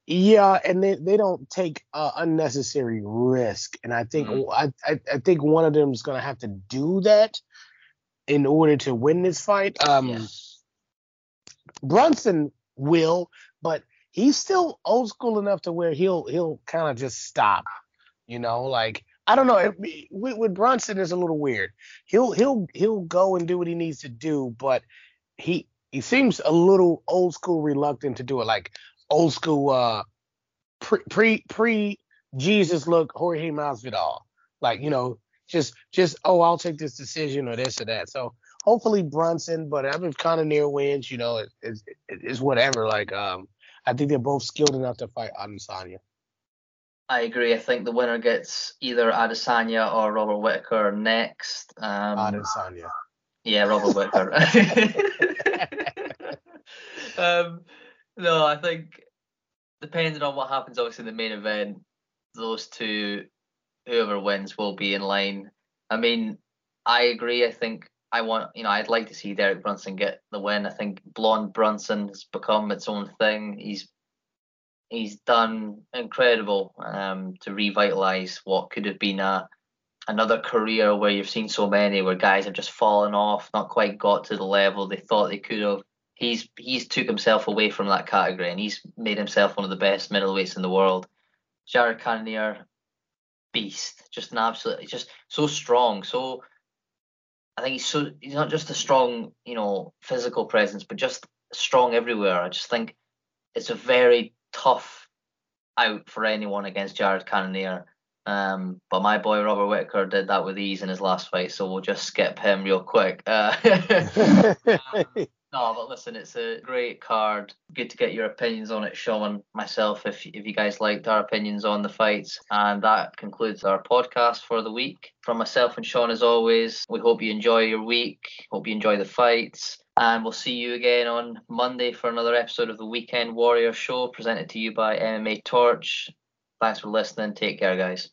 Yeah, and they, they don't take uh, unnecessary risk, and I think mm-hmm. I, I I think one of them is gonna have to do that in order to win this fight. Um, yes. Brunson will, but he's still old school enough to where he'll he'll kind of just stop. You know, like I don't know. With, with Brunson, is a little weird. He'll he'll he'll go and do what he needs to do, but he he seems a little old school reluctant to do it, like old school uh pre pre pre Jesus look Jorge Masvidal. Like you know, just just oh I'll take this decision or this or that. So hopefully Brunson, but I mean Cannonier wins. You know, it, it's it's whatever. Like um, I think they're both skilled enough to fight Adesanya. I agree. I think the winner gets either Adesanya or Robert Whittaker next. Um, Adesanya. Yeah, Robert Whittaker. um, no, I think depending on what happens, obviously in the main event, those two, whoever wins, will be in line. I mean, I agree. I think I want, you know, I'd like to see Derek Brunson get the win. I think Blonde Brunson has become its own thing. He's he's done incredible um, to revitalize what could have been a another career where you've seen so many where guys have just fallen off, not quite got to the level they thought they could have. He's he's took himself away from that category and he's made himself one of the best middleweights in the world. Jared Cannonier, beast, just an absolute, just so strong, so. I think he's so he's not just a strong, you know, physical presence, but just strong everywhere. I just think it's a very tough out for anyone against Jared Cannonier. Um, but my boy Robert Whittaker did that with ease in his last fight, so we'll just skip him real quick. Uh, um, no, but listen, it's a great card. Good to get your opinions on it, Sean, myself, if if you guys liked our opinions on the fights. And that concludes our podcast for the week. From myself and Sean, as always, we hope you enjoy your week. Hope you enjoy the fights. And we'll see you again on Monday for another episode of the Weekend Warrior Show presented to you by MMA Torch. Thanks for listening. Take care, guys.